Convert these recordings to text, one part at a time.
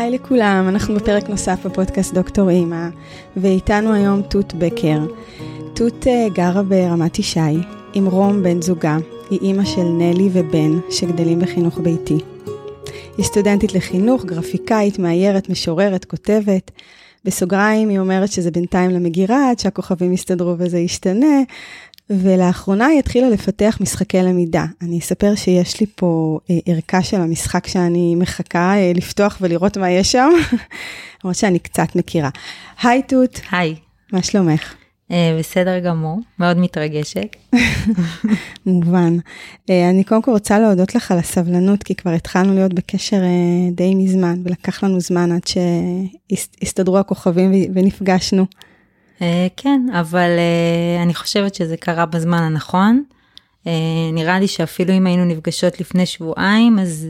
היי לכולם, אנחנו בפרק נוסף בפודקאסט דוקטור אימא, ואיתנו היום תות בקר. תות אה, גרה ברמת ישי, עם רום בן זוגה, היא אימא של נלי ובן, שגדלים בחינוך ביתי. היא סטודנטית לחינוך, גרפיקאית, מאיירת, משוררת, כותבת. בסוגריים היא אומרת שזה בינתיים למגירה, עד שהכוכבים יסתדרו וזה ישתנה, ולאחרונה היא התחילה לפתח משחקי למידה. אני אספר שיש לי פה אה, ערכה של המשחק שאני מחכה אה, לפתוח ולראות מה יש שם, למרות שאני קצת מכירה. היי תות. היי. מה שלומך? אה, בסדר גמור, מאוד מתרגשת. מובן. אה, אני קודם כל רוצה להודות לך על הסבלנות, כי כבר התחלנו להיות בקשר אה, די מזמן, ולקח לנו זמן עד שהסתדרו הכוכבים ונפגשנו. אה, כן, אבל אה, אני חושבת שזה קרה בזמן הנכון. אה, נראה לי שאפילו אם היינו נפגשות לפני שבועיים, אז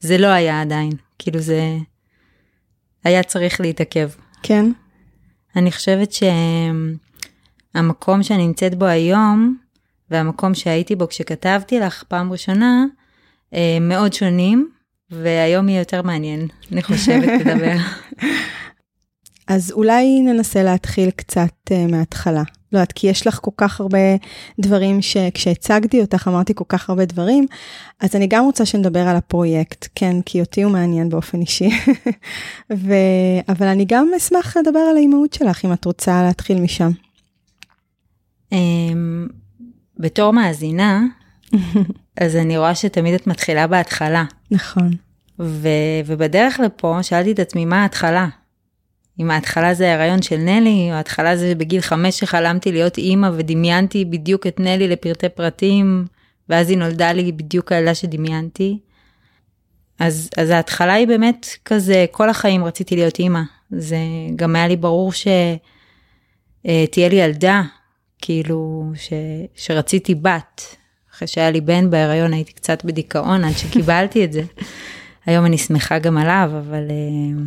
זה לא היה עדיין. כאילו זה היה צריך להתעכב. כן. אני חושבת שהמקום שאני נמצאת בו היום, והמקום שהייתי בו כשכתבתי לך פעם ראשונה, מאוד שונים, והיום יהיה יותר מעניין, אני חושבת, לדבר. אז אולי ננסה להתחיל קצת uh, מההתחלה. לא יודעת, כי יש לך כל כך הרבה דברים שכשהצגתי אותך אמרתי כל כך הרבה דברים, אז אני גם רוצה שנדבר על הפרויקט, כן, כי אותי הוא מעניין באופן אישי. ו... אבל אני גם אשמח לדבר על האימהות שלך, אם את רוצה להתחיל משם. Um, בתור מאזינה, אז אני רואה שתמיד את מתחילה בהתחלה. נכון. ו... ובדרך לפה שאלתי את עצמי מה ההתחלה. אם ההתחלה זה ההיריון של נלי, או ההתחלה זה בגיל חמש שחלמתי להיות אימא ודמיינתי בדיוק את נלי לפרטי פרטים, ואז היא נולדה לי בדיוק הילדה שדמיינתי. אז, אז ההתחלה היא באמת כזה, כל החיים רציתי להיות אימא. זה גם היה לי ברור שתהיה אה, לי ילדה, כאילו, ש, שרציתי בת. אחרי שהיה לי בן בהיריון הייתי קצת בדיכאון עד שקיבלתי את זה. היום אני שמחה גם עליו, אבל אה,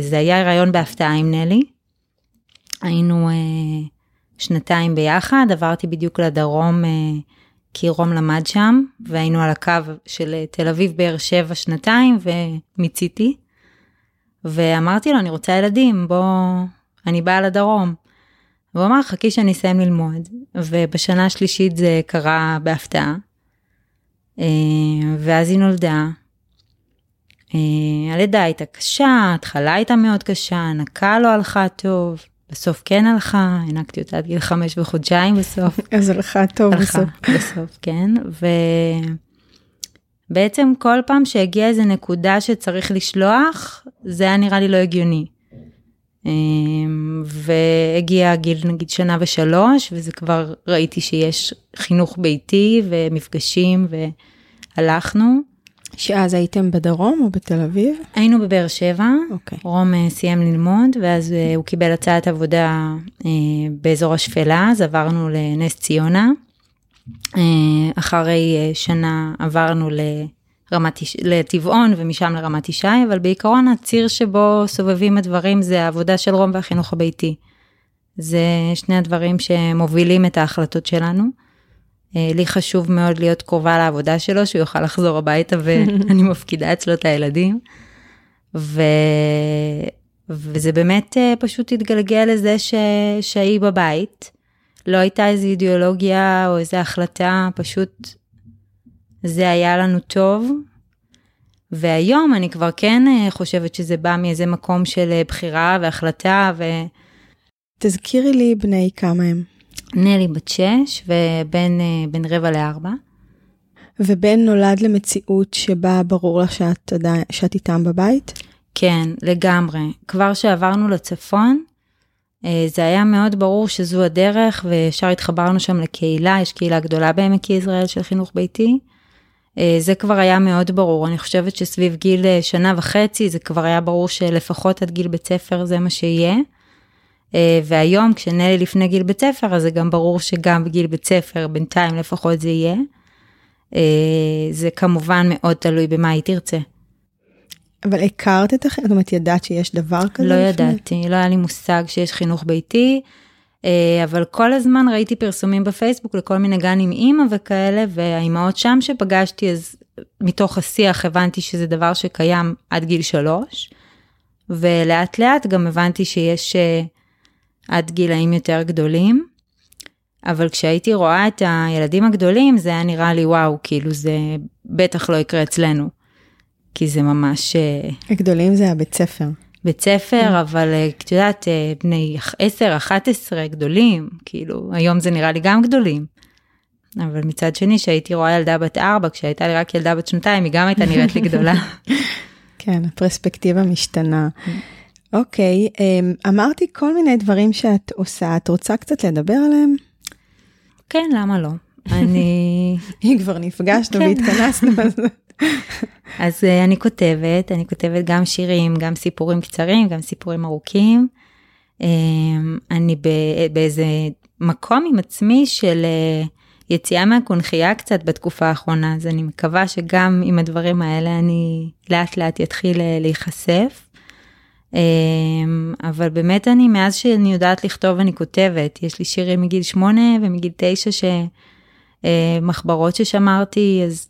זה היה הריון בהפתעה עם נלי. היינו אה, שנתיים ביחד, עברתי בדיוק לדרום אה, כי רום למד שם, והיינו על הקו של תל אביב באר שבע שנתיים ומיציתי. ואמרתי לו, אני רוצה ילדים, בוא, אני באה לדרום. והוא אמר, חכי שאני אסיים ללמוד. ובשנה השלישית זה קרה בהפתעה. ואז היא נולדה, אה, הלידה הייתה קשה, ההתחלה הייתה מאוד קשה, הנקה לא הלכה טוב, בסוף כן הלכה, הענקתי אותה עד גיל חמש וחודשיים בסוף. אז הלכה טוב הלכה, בסוף. בסוף, כן. ובעצם כל פעם שהגיעה איזה נקודה שצריך לשלוח, זה היה נראה לי לא הגיוני. אה, והגיע גיל נגיד שנה ושלוש, וזה כבר ראיתי שיש חינוך ביתי ומפגשים והלכנו. שאז הייתם בדרום או בתל אביב? היינו בבאר שבע, okay. אוקיי. רום uh, סיים ללמוד, ואז uh, הוא קיבל הצעת עבודה uh, באזור השפלה, אז עברנו לנס ציונה. אחרי שנה עברנו לרמת, לטבעון ומשם לרמת ישי, אבל בעיקרון הציר שבו סובבים הדברים זה העבודה של רום והחינוך הביתי. זה שני הדברים שמובילים את ההחלטות שלנו. אה, לי חשוב מאוד להיות קרובה לעבודה שלו, שהוא יוכל לחזור הביתה ואני מפקידה אצלו את הילדים. ו... וזה באמת אה, פשוט התגלגל לזה ש... שהיא בבית. לא הייתה איזו אידיאולוגיה או איזו החלטה, פשוט זה היה לנו טוב. והיום אני כבר כן אה, חושבת שזה בא מאיזה מקום של בחירה והחלטה ו... תזכירי לי בני כמה הם. נלי בת שש ובן אה, בן רבע לארבע. ובן נולד למציאות שבה ברור לך שאת, שאת איתם בבית? כן, לגמרי. כבר שעברנו לצפון, אה, זה היה מאוד ברור שזו הדרך, וישר התחברנו שם לקהילה, יש קהילה גדולה בעמק יזרעאל של חינוך ביתי. אה, זה כבר היה מאוד ברור, אני חושבת שסביב גיל שנה וחצי זה כבר היה ברור שלפחות עד גיל בית ספר זה מה שיהיה. אה, והיום כשנלי לפני גיל בית ספר, אז זה גם ברור שגם בגיל בית ספר, בינתיים לפחות זה יהיה. אה, זה כמובן מאוד תלוי במה היא תרצה. אבל הכרת את החינוך? זאת אומרת, ידעת שיש דבר כזה? לא לפני? ידעתי, לא היה לי מושג שיש חינוך ביתי, אה, אבל כל הזמן ראיתי פרסומים בפייסבוק לכל מיני גן עם אימא וכאלה, והאימהות שם שפגשתי, אז מתוך השיח הבנתי שזה דבר שקיים עד גיל שלוש. ולאט לאט גם הבנתי שיש uh, עד גילאים יותר גדולים. אבל כשהייתי רואה את הילדים הגדולים, זה היה נראה לי וואו, כאילו זה בטח לא יקרה אצלנו. כי זה ממש... אה, הגדולים זה הבית ספר. בית ספר, mm. אבל אה, את יודעת, אה, בני 10, 11 גדולים, כאילו, היום זה נראה לי גם גדולים. אבל מצד שני, שהייתי רואה ילדה בת 4, כשהייתה לי רק ילדה בת שנתיים, היא גם הייתה נראית לי גדולה. כן, הפרספקטיבה משתנה. אוקיי, אמ, אמרתי כל מיני דברים שאת עושה, את רוצה קצת לדבר עליהם? כן, למה לא? אני... אם כבר נפגשנו כן. והתכנסנו. אז uh, אני כותבת, אני כותבת גם שירים, גם סיפורים קצרים, גם סיפורים ארוכים. Um, אני באיזה מקום עם עצמי של uh, יציאה מהקונכייה קצת בתקופה האחרונה, אז אני מקווה שגם עם הדברים האלה אני לאט לאט יתחיל uh, להיחשף. אמ, אבל באמת אני, מאז שאני יודעת לכתוב אני כותבת, יש לי שירים מגיל שמונה ומגיל תשע שמחברות ששמרתי, אז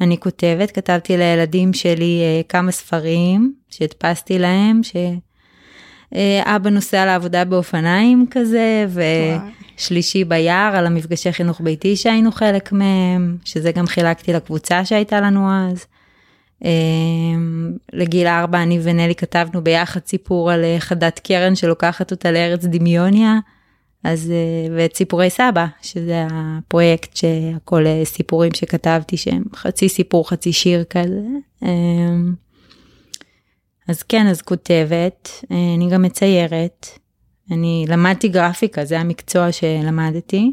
אני כותבת, כתבתי לילדים שלי אה, כמה ספרים שהדפסתי להם, שאבא אה, נוסע לעבודה באופניים כזה, ושלישי ביער על המפגשי חינוך ביתי שהיינו חלק מהם, שזה גם חילקתי לקבוצה שהייתה לנו אז. אמ, לגיל ארבע אני ונלי כתבנו ביחד סיפור על אה, חדת קרן שלוקחת אותה לארץ דמיוניה, אז אה, ואת סיפורי סבא, שזה הפרויקט שהכל אה, סיפורים שכתבתי שהם חצי סיפור חצי שיר כזה. אמ, אז כן, אז כותבת, אני גם מציירת, אני למדתי גרפיקה, זה המקצוע שלמדתי.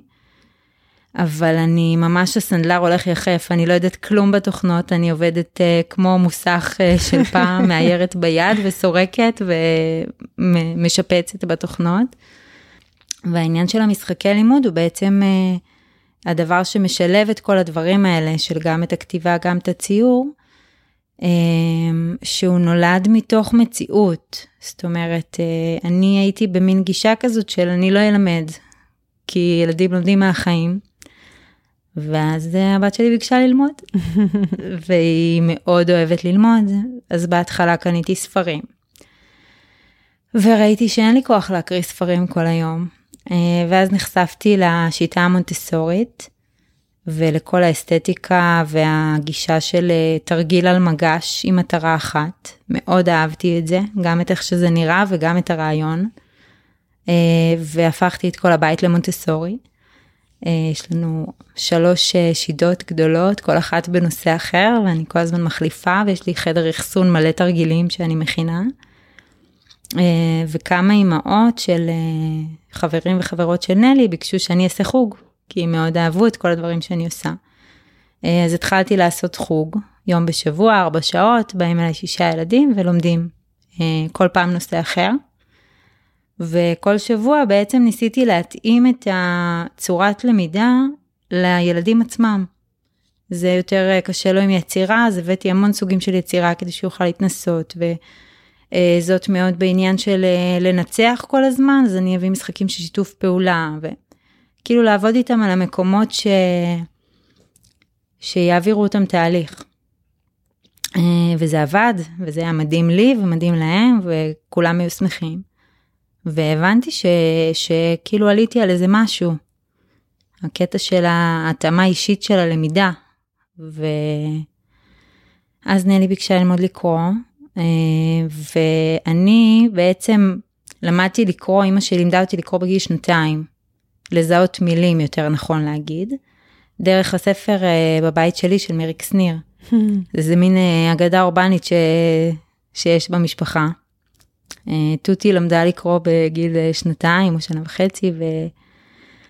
אבל אני ממש הסנדלר הולך יחף, אני לא יודעת כלום בתוכנות, אני עובדת uh, כמו מוסך uh, של פעם, מאיירת ביד וסורקת ומשפצת בתוכנות. והעניין של המשחקי לימוד הוא בעצם uh, הדבר שמשלב את כל הדברים האלה, של גם את הכתיבה, גם את הציור, uh, שהוא נולד מתוך מציאות. זאת אומרת, uh, אני הייתי במין גישה כזאת של אני לא אלמד, כי ילדים לומדים מהחיים. ואז הבת שלי ביקשה ללמוד, והיא מאוד אוהבת ללמוד, אז בהתחלה קניתי ספרים. וראיתי שאין לי כוח להקריא ספרים כל היום, אה, ואז נחשפתי לשיטה המונטסורית, ולכל האסתטיקה והגישה של אה, תרגיל על מגש עם מטרה אחת. מאוד אהבתי את זה, גם את איך שזה נראה וגם את הרעיון. אה, והפכתי את כל הבית למונטסורי. אה, יש לנו שלוש אה, שידות גדולות, כל אחת בנושא אחר, ואני כל הזמן מחליפה, ויש לי חדר אחסון מלא תרגילים שאני מכינה. אה, וכמה אימהות של חברים וחברות של נלי ביקשו שאני אעשה חוג, כי הם מאוד אהבו את כל הדברים שאני עושה. אז התחלתי לעשות חוג, יום בשבוע, ארבע שעות, באים אליי שישה ילדים ולומדים כל פעם נושא אחר. וכל שבוע בעצם ניסיתי להתאים את הצורת למידה לילדים עצמם. זה יותר אה, קשה לו עם יצירה, אז הבאתי המון סוגים של יצירה כדי שהוא יוכל להתנסות, וזאת מאוד בעניין של אה, לנצח כל הזמן, אז אני אביא משחקים של שיתוף פעולה, וכאילו לעבוד איתם על המקומות ש... שיעבירו אותם תהליך. אה, וזה עבד, וזה היה מדהים לי ומדהים להם, וכולם היו שמחים. והבנתי ש, שכאילו עליתי על איזה משהו. הקטע של ההתאמה האישית של הלמידה. ואז נלי ביקשה ללמוד לקרוא, אה, ואני בעצם למדתי לקרוא, אמא שלי לימדה אותי לקרוא בגיל שנתיים, לזהות מילים יותר נכון להגיד, דרך הספר אה, בבית שלי של מיריק שניר. זה מין אה, אגדה אורבנית ש... שיש במשפחה. אה, תותי למדה לקרוא בגיל אה, שנתיים או שנה וחצי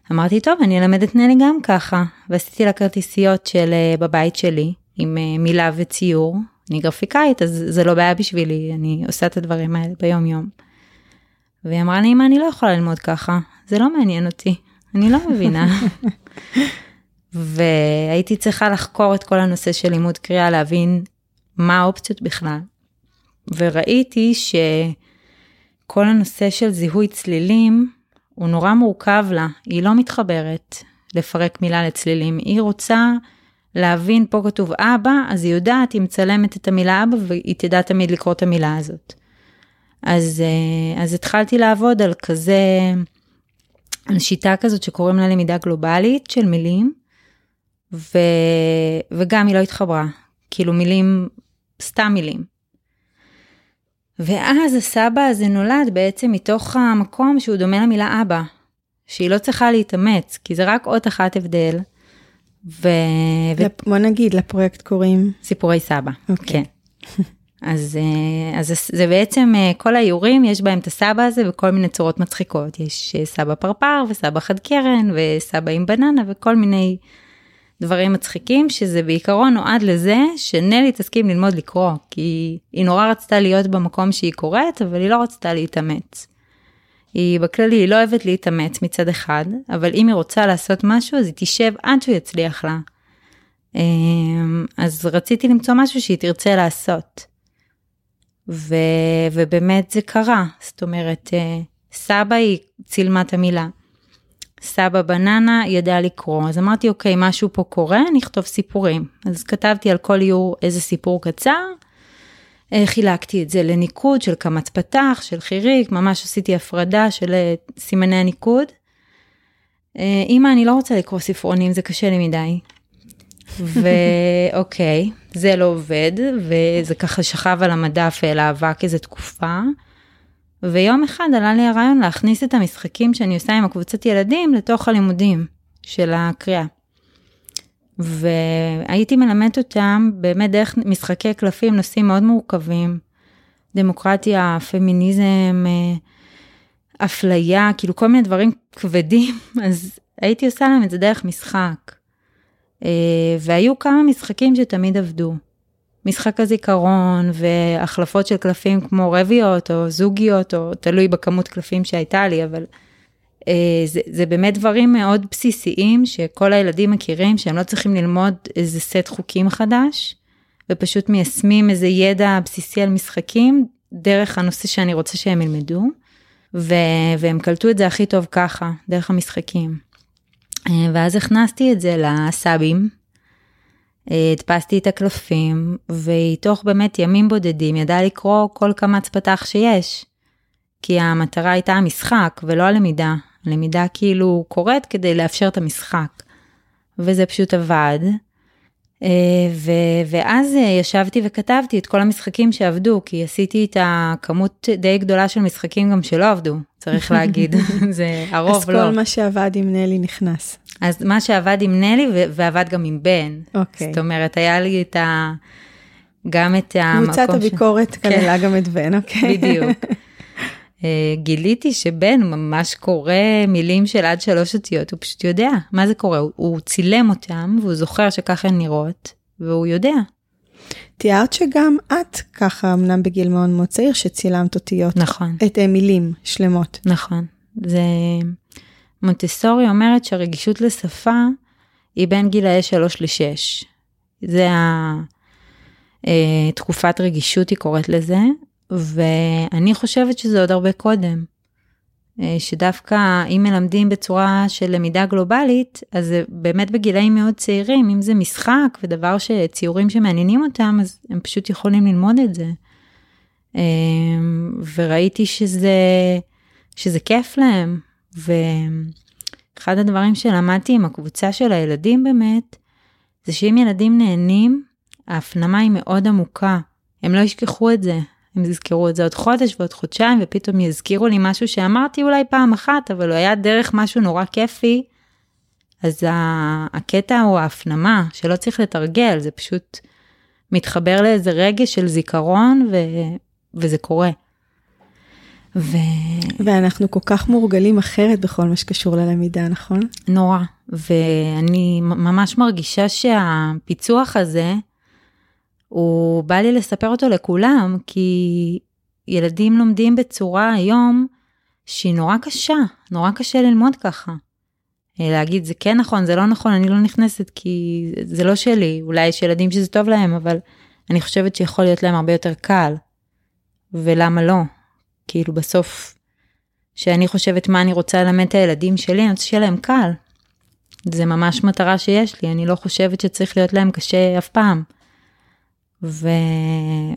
ואמרתי טוב אני אלמד את נלי גם ככה ועשיתי לה כרטיסיות של אה, בבית שלי עם מילה וציור אני גרפיקאית אז זה לא בעיה בשבילי אני עושה את הדברים האלה ביום יום. והיא אמרה לי אמא אני לא יכולה ללמוד ככה זה לא מעניין אותי אני לא מבינה. והייתי צריכה לחקור את כל הנושא של לימוד קריאה להבין מה האופציות בכלל. וראיתי ש... כל הנושא של זיהוי צלילים הוא נורא מורכב לה, היא לא מתחברת לפרק מילה לצלילים, היא רוצה להבין, פה כתוב אבא, אז היא יודעת, היא מצלמת את המילה אבא והיא תדע תמיד לקרוא את המילה הזאת. אז, אה, אז התחלתי לעבוד על כזה, על שיטה כזאת שקוראים לה למידה גלובלית של מילים, ו, וגם היא לא התחברה, כאילו מילים, סתם מילים. ואז הסבא הזה נולד בעצם מתוך המקום שהוא דומה למילה אבא, שהיא לא צריכה להתאמץ, כי זה רק אות אחת הבדל. ו... בוא נגיד, לפרויקט קוראים? סיפורי סבא, okay. אוקיי. כן. אז, אה, אז זה בעצם אה, כל האיורים יש בהם את הסבא הזה בכל מיני צורות מצחיקות יש אה, סבא פרפר וסבא חד קרן וסבא עם בננה וכל מיני דברים מצחיקים שזה בעיקרון נועד לזה שנלי תסכים ללמוד לקרוא כי היא נורא רצתה להיות במקום שהיא קוראת אבל היא לא רצתה להתאמץ. היא בכללי היא לא אוהבת להתאמץ מצד אחד אבל אם היא רוצה לעשות משהו אז היא תשב עד שהוא יצליח לה. אז רציתי למצוא משהו שהיא תרצה לעשות. ו, ובאמת זה קרה, זאת אומרת, אה, סבא היא צילמה את המילה. סבא בננה ידע לקרוא, אז אמרתי, אוקיי, משהו פה קורה, נכתוב סיפורים. אז כתבתי על כל איור איזה סיפור קצר, אה, חילקתי את זה לניקוד של קמץ פתח, של חיריק, ממש עשיתי הפרדה של אה, סימני הניקוד. אמא, אני לא רוצה לקרוא ספרונים, זה קשה לי מדי. ואוקיי, זה לא עובד, וזה ככה שכב על המדף אל האבק איזה תקופה. ויום אחד עלה לי הרעיון להכניס את המשחקים שאני עושה עם הקבוצת ילדים לתוך הלימודים של הקריאה. והייתי מלמדת אותם באמת דרך משחקי קלפים, נושאים מאוד מורכבים, דמוקרטיה, פמיניזם, אה, אפליה, כאילו כל מיני דברים כבדים, אז הייתי עושה להם את זה דרך משחק. אה, והיו כמה משחקים שתמיד עבדו. משחק הזיכרון והחלפות של קלפים כמו רביות או זוגיות, או תלוי בכמות קלפים שהייתה לי, אבל אה, זה, זה באמת דברים מאוד בסיסיים שכל הילדים מכירים, שהם לא צריכים ללמוד איזה סט חוקים חדש, ופשוט מיישמים איזה ידע בסיסי על משחקים דרך הנושא שאני רוצה שהם ילמדו, ו, והם קלטו את זה הכי טוב ככה, דרך המשחקים. אה, ואז הכנסתי את זה לסאבים, הדפסתי את הקלפים, והיא תוך באמת ימים בודדים ידעה לקרוא כל קמץ פתח שיש. כי המטרה הייתה המשחק ולא הלמידה. הלמידה כאילו קורית כדי לאפשר את המשחק. וזה פשוט עבד. אה, ו- ואז ישבתי וכתבתי את כל המשחקים שעבדו, כי עשיתי את הכמות די גדולה של משחקים גם שלא עבדו, צריך להגיד, זה הרוב אז לא. אז כל מה שעבד עם נלי נכנס. אז מה שעבד עם נלי ועבד גם עם בן. אוקיי. זאת אומרת, היה לי את ה... גם את המקום... קבוצת הביקורת ש... כללה כן. גם את בן, אוקיי. בדיוק. אה, גיליתי שבן ממש קורא מילים של עד שלוש אותיות, הוא פשוט יודע מה זה קורה, הוא, הוא צילם אותם והוא זוכר שככה הן נראות, והוא יודע. תיארת שגם את ככה, אמנם בגיל מאוד מאוד צעיר, שצילמת אותיות. נכון. את אה, מילים שלמות. נכון. זה... מונטסורי אומרת שהרגישות לשפה היא בין גילאי 3 ל-6. זה התקופת אה, רגישות היא קוראת לזה, ואני חושבת שזה עוד הרבה קודם. אה, שדווקא אם מלמדים בצורה של למידה גלובלית, אז זה באמת בגילאים מאוד צעירים, אם זה משחק ודבר שציורים שמעניינים אותם, אז הם פשוט יכולים ללמוד את זה. אה, וראיתי שזה, שזה כיף להם, ואחד הדברים שלמדתי עם הקבוצה של הילדים באמת, זה שאם ילדים נהנים, ההפנמה היא מאוד עמוקה. הם לא ישכחו את זה, הם יזכרו את זה עוד חודש ועוד חודשיים, ופתאום יזכירו לי משהו שאמרתי אולי פעם אחת, אבל הוא היה דרך משהו נורא כיפי. אז הקטע הוא ההפנמה, שלא צריך לתרגל, זה פשוט מתחבר לאיזה רגש של זיכרון, ו... וזה קורה. ו... ואנחנו כל כך מורגלים אחרת בכל מה שקשור ללמידה, נכון? נורא. ואני ממש מרגישה שהפיצוח הזה, הוא בא לי לספר אותו לכולם, כי ילדים לומדים בצורה היום שהיא נורא קשה, נורא קשה ללמוד ככה. להגיד זה כן נכון, זה לא נכון, אני לא נכנסת כי זה לא שלי, אולי יש ילדים שזה טוב להם, אבל אני חושבת שיכול להיות להם הרבה יותר קל. ולמה לא? כאילו בסוף, שאני חושבת מה אני רוצה ללמד את הילדים שלי, אני רוצה שיהיה להם קל. זה ממש מטרה שיש לי, אני לא חושבת שצריך להיות להם קשה אף פעם. ו...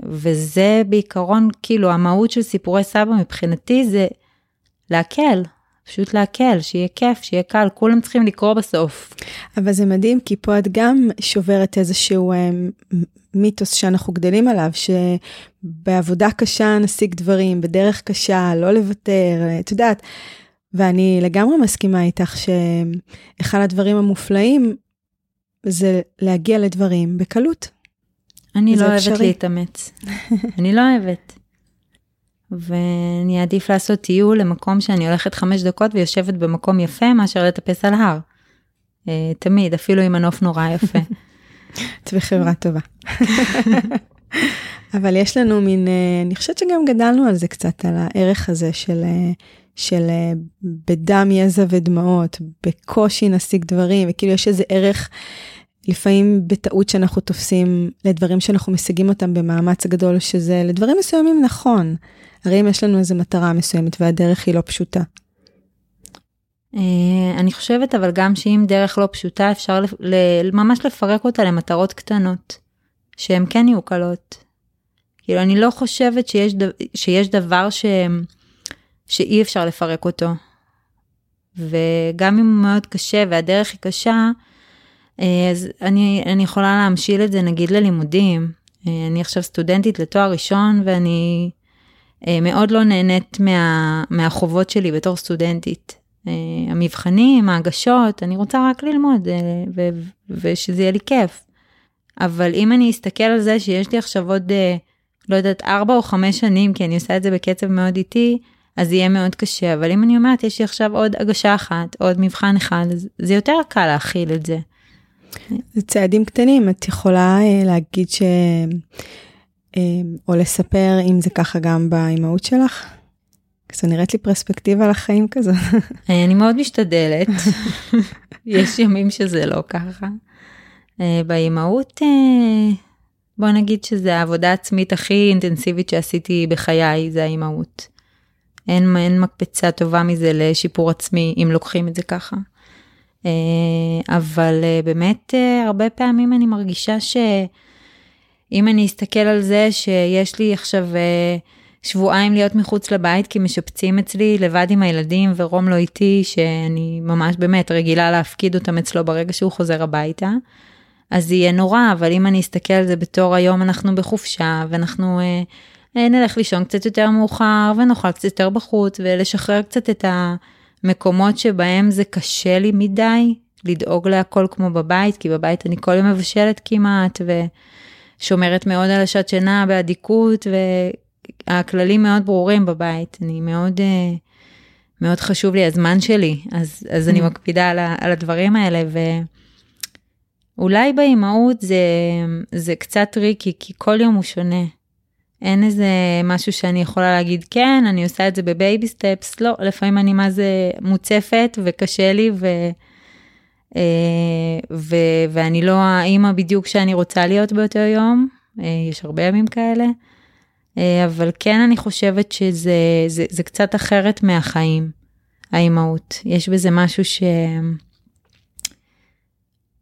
וזה בעיקרון, כאילו, המהות של סיפורי סבא מבחינתי זה להקל, פשוט להקל, שיהיה כיף, שיהיה קל, כולם צריכים לקרוא בסוף. אבל זה מדהים, כי פה את גם שוברת איזשהו אה, מיתוס שאנחנו גדלים עליו, שבעבודה קשה נשיג דברים, בדרך קשה, לא לוותר, את יודעת. ואני לגמרי מסכימה איתך שאחד הדברים המופלאים זה להגיע לדברים בקלות. אני לא אוהבת להתאמץ. אני לא אוהבת. ואני אעדיף לעשות טיול למקום שאני הולכת חמש דקות ויושבת במקום יפה מאשר לטפס על הר. אה, תמיד, אפילו עם הנוף נורא יפה. את בחברה טובה. אבל יש לנו מין, אה, אני חושבת שגם גדלנו על זה קצת, על הערך הזה של, אה, של בדם, יזע ודמעות, בקושי נשיג דברים, וכאילו יש איזה ערך לפעמים בטעות שאנחנו תופסים לדברים שאנחנו משיגים אותם במאמץ גדול, שזה לדברים מסוימים נכון. הרי אם יש לנו איזו מטרה מסוימת והדרך היא לא פשוטה. אה, אני חושבת אבל גם שאם דרך לא פשוטה אפשר ממש לפרק אותה למטרות קטנות, שהן כן יהיו קלות. כאילו אני לא חושבת שיש, שיש דבר ש, שאי אפשר לפרק אותו. וגם אם הוא מאוד קשה והדרך היא קשה, אה, אז אני, אני יכולה להמשיל את זה נגיד ללימודים. אה, אני עכשיו סטודנטית לתואר ראשון ואני מאוד לא נהנית מה, מהחובות שלי בתור סטודנטית. המבחנים, ההגשות, אני רוצה רק ללמוד ו, ושזה יהיה לי כיף. אבל אם אני אסתכל על זה שיש לי עכשיו עוד, לא יודעת, ארבע או חמש שנים, כי אני עושה את זה בקצב מאוד איטי, אז יהיה מאוד קשה. אבל אם אני אומרת, יש לי עכשיו עוד הגשה אחת, עוד מבחן אחד, אז זה יותר קל להכיל את זה. זה צעדים קטנים, את יכולה אה, להגיד ש... אה, או לספר אם זה ככה גם באימהות שלך? זה נראית לי פרספקטיבה לחיים כזאת. אה, אני מאוד משתדלת, יש ימים שזה לא ככה. באימהות, בוא נגיד שזה העבודה העצמית הכי אינטנסיבית שעשיתי בחיי, זה האימהות. אין, אין מקפצה טובה מזה לשיפור עצמי, אם לוקחים את זה ככה. אה, אבל אה, באמת אה, הרבה פעמים אני מרגישה שאם אני אסתכל על זה שיש לי עכשיו שבועיים להיות מחוץ לבית כי משפצים אצלי לבד עם הילדים ורום לא איתי שאני ממש באמת רגילה להפקיד אותם אצלו ברגע שהוא חוזר הביתה. אז זה יהיה נורא אבל אם אני אסתכל על זה בתור היום אנחנו בחופשה ואנחנו אה, נלך לישון קצת יותר מאוחר ונאכל קצת יותר בחוץ ולשחרר קצת את ה... מקומות שבהם זה קשה לי מדי לדאוג להכל כמו בבית, כי בבית אני כל יום מבשלת כמעט ושומרת מאוד על השעת שינה באדיקות והכללים מאוד ברורים בבית. אני מאוד, אה, מאוד חשוב לי הזמן שלי, אז, אז אני אממ. מקפידה על, על הדברים האלה ואולי באימהות זה, זה קצת טריקי, כי כל יום הוא שונה. אין איזה משהו שאני יכולה להגיד, כן, אני עושה את זה ב baby steps, לא, לפעמים אני מה זה מוצפת וקשה לי, ו, ו, ואני לא האימא בדיוק שאני רוצה להיות באותו יום, אה, יש הרבה ימים כאלה, אה, אבל כן אני חושבת שזה זה, זה קצת אחרת מהחיים, האימהות. יש בזה משהו שהוא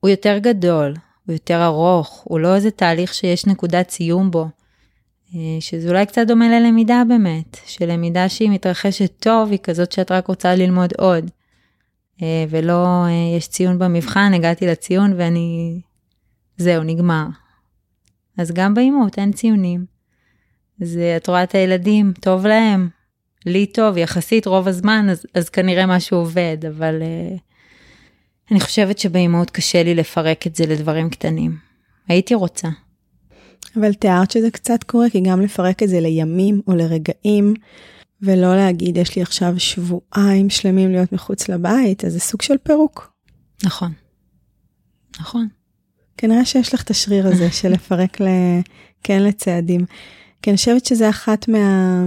יותר גדול, הוא יותר ארוך, הוא לא איזה תהליך שיש נקודת סיום בו. אה, שזה אולי קצת דומה ללמידה באמת, שלמידה שהיא מתרחשת טוב היא כזאת שאת רק רוצה ללמוד עוד. אה, ולא אה, יש ציון במבחן, הגעתי לציון ואני... זהו, נגמר. אז גם באימות אין ציונים. אז את רואה את הילדים, טוב להם, לי טוב, יחסית רוב הזמן, אז, אז כנראה משהו עובד, אבל uh, אני חושבת שבאימהות קשה לי לפרק את זה לדברים קטנים. הייתי רוצה. אבל תיארת שזה קצת קורה, כי גם לפרק את זה לימים או לרגעים, ולא להגיד, יש לי עכשיו שבועיים שלמים להיות מחוץ לבית, אז זה סוג של פירוק. נכון. נכון. כנראה שיש לך את השריר הזה של לפרק ל... כן לצעדים. כי אני חושבת שזה אחת מה...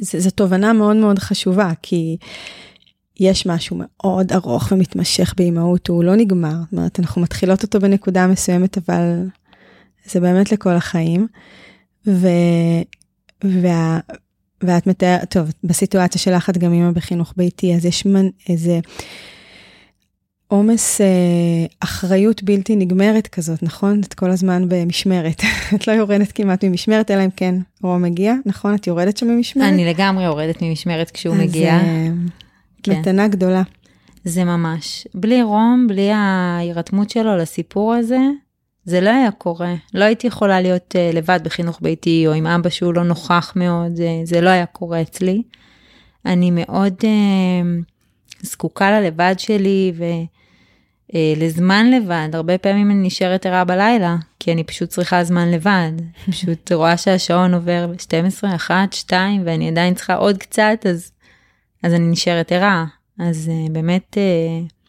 זו תובנה מאוד מאוד חשובה, כי יש משהו מאוד ארוך ומתמשך באימהות, הוא לא נגמר. זאת אומרת, אנחנו מתחילות אותו בנקודה מסוימת, אבל זה באמת לכל החיים. ו... וה... ואת מתארת, טוב, בסיטואציה שלך את גם אימא בחינוך ביתי, אז יש מנ... איזה... עומס אה, אחריות בלתי נגמרת כזאת, נכון? את כל הזמן במשמרת. את לא יורדת כמעט ממשמרת, אלא אם כן רום מגיע, נכון? את יורדת שם ממשמרת? אני לגמרי יורדת ממשמרת כשהוא מגיע. אז אה, כן. מתנה גדולה. זה ממש. בלי רום, בלי ההירתמות שלו לסיפור הזה, זה לא היה קורה. לא הייתי יכולה להיות uh, לבד בחינוך ביתי, או עם אבא שהוא לא נוכח מאוד, זה, זה לא היה קורה אצלי. אני מאוד uh, זקוקה ללבד שלי ולזמן uh, לבד. הרבה פעמים אני נשארת ערה בלילה, כי אני פשוט צריכה זמן לבד. פשוט רואה שהשעון עובר ב-12, 1, 2, ואני עדיין צריכה עוד קצת, אז, אז אני נשארת ערה. אז uh, באמת... Uh,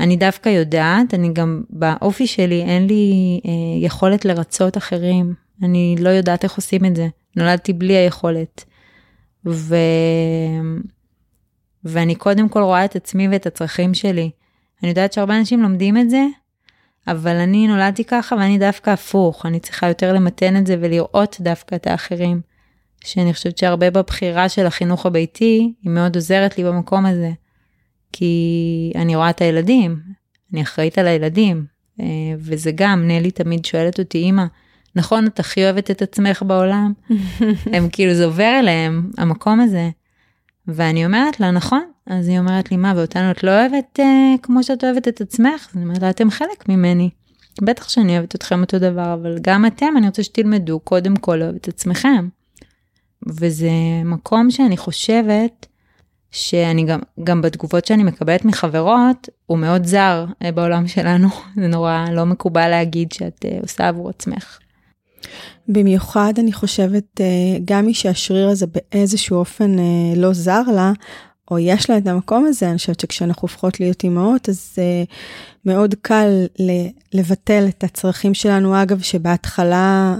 אני דווקא יודעת, אני גם באופי שלי אין לי אה, יכולת לרצות אחרים, אני לא יודעת איך עושים את זה, נולדתי בלי היכולת. ו... ואני קודם כל רואה את עצמי ואת הצרכים שלי. אני יודעת שהרבה אנשים לומדים את זה, אבל אני נולדתי ככה ואני דווקא הפוך, אני צריכה יותר למתן את זה ולראות דווקא את האחרים. שאני חושבת שהרבה בבחירה של החינוך הביתי, היא מאוד עוזרת לי במקום הזה. כי אני רואה את הילדים, אני אחראית על הילדים, אה, וזה גם, נלי תמיד שואלת אותי, אמא, נכון, את הכי אוהבת את עצמך בעולם? הם כאילו, זה עובר אליהם, המקום הזה. ואני אומרת לה, נכון. אז היא אומרת לי, מה, ואותנו את לא אוהבת אה, כמו שאת אוהבת את עצמך? אז אני אומרת לה, אתם חלק ממני. בטח שאני אוהבת אתכם אותו דבר, אבל גם אתם, אני רוצה שתלמדו קודם כל לאהוב את עצמכם. וזה מקום שאני חושבת שאני גם, גם בתגובות שאני מקבלת מחברות, הוא מאוד זר אה, בעולם שלנו, זה נורא לא מקובל להגיד שאת אה, עושה עבור עצמך. במיוחד אני חושבת, אה, גם מי שהשריר הזה באיזשהו אופן לא זר לה, או יש לה את המקום הזה, אני חושבת שכשאנחנו הופכות להיות אימהות, אז מאוד קל לבטל את הצרכים שלנו, אגב, שבהתחלה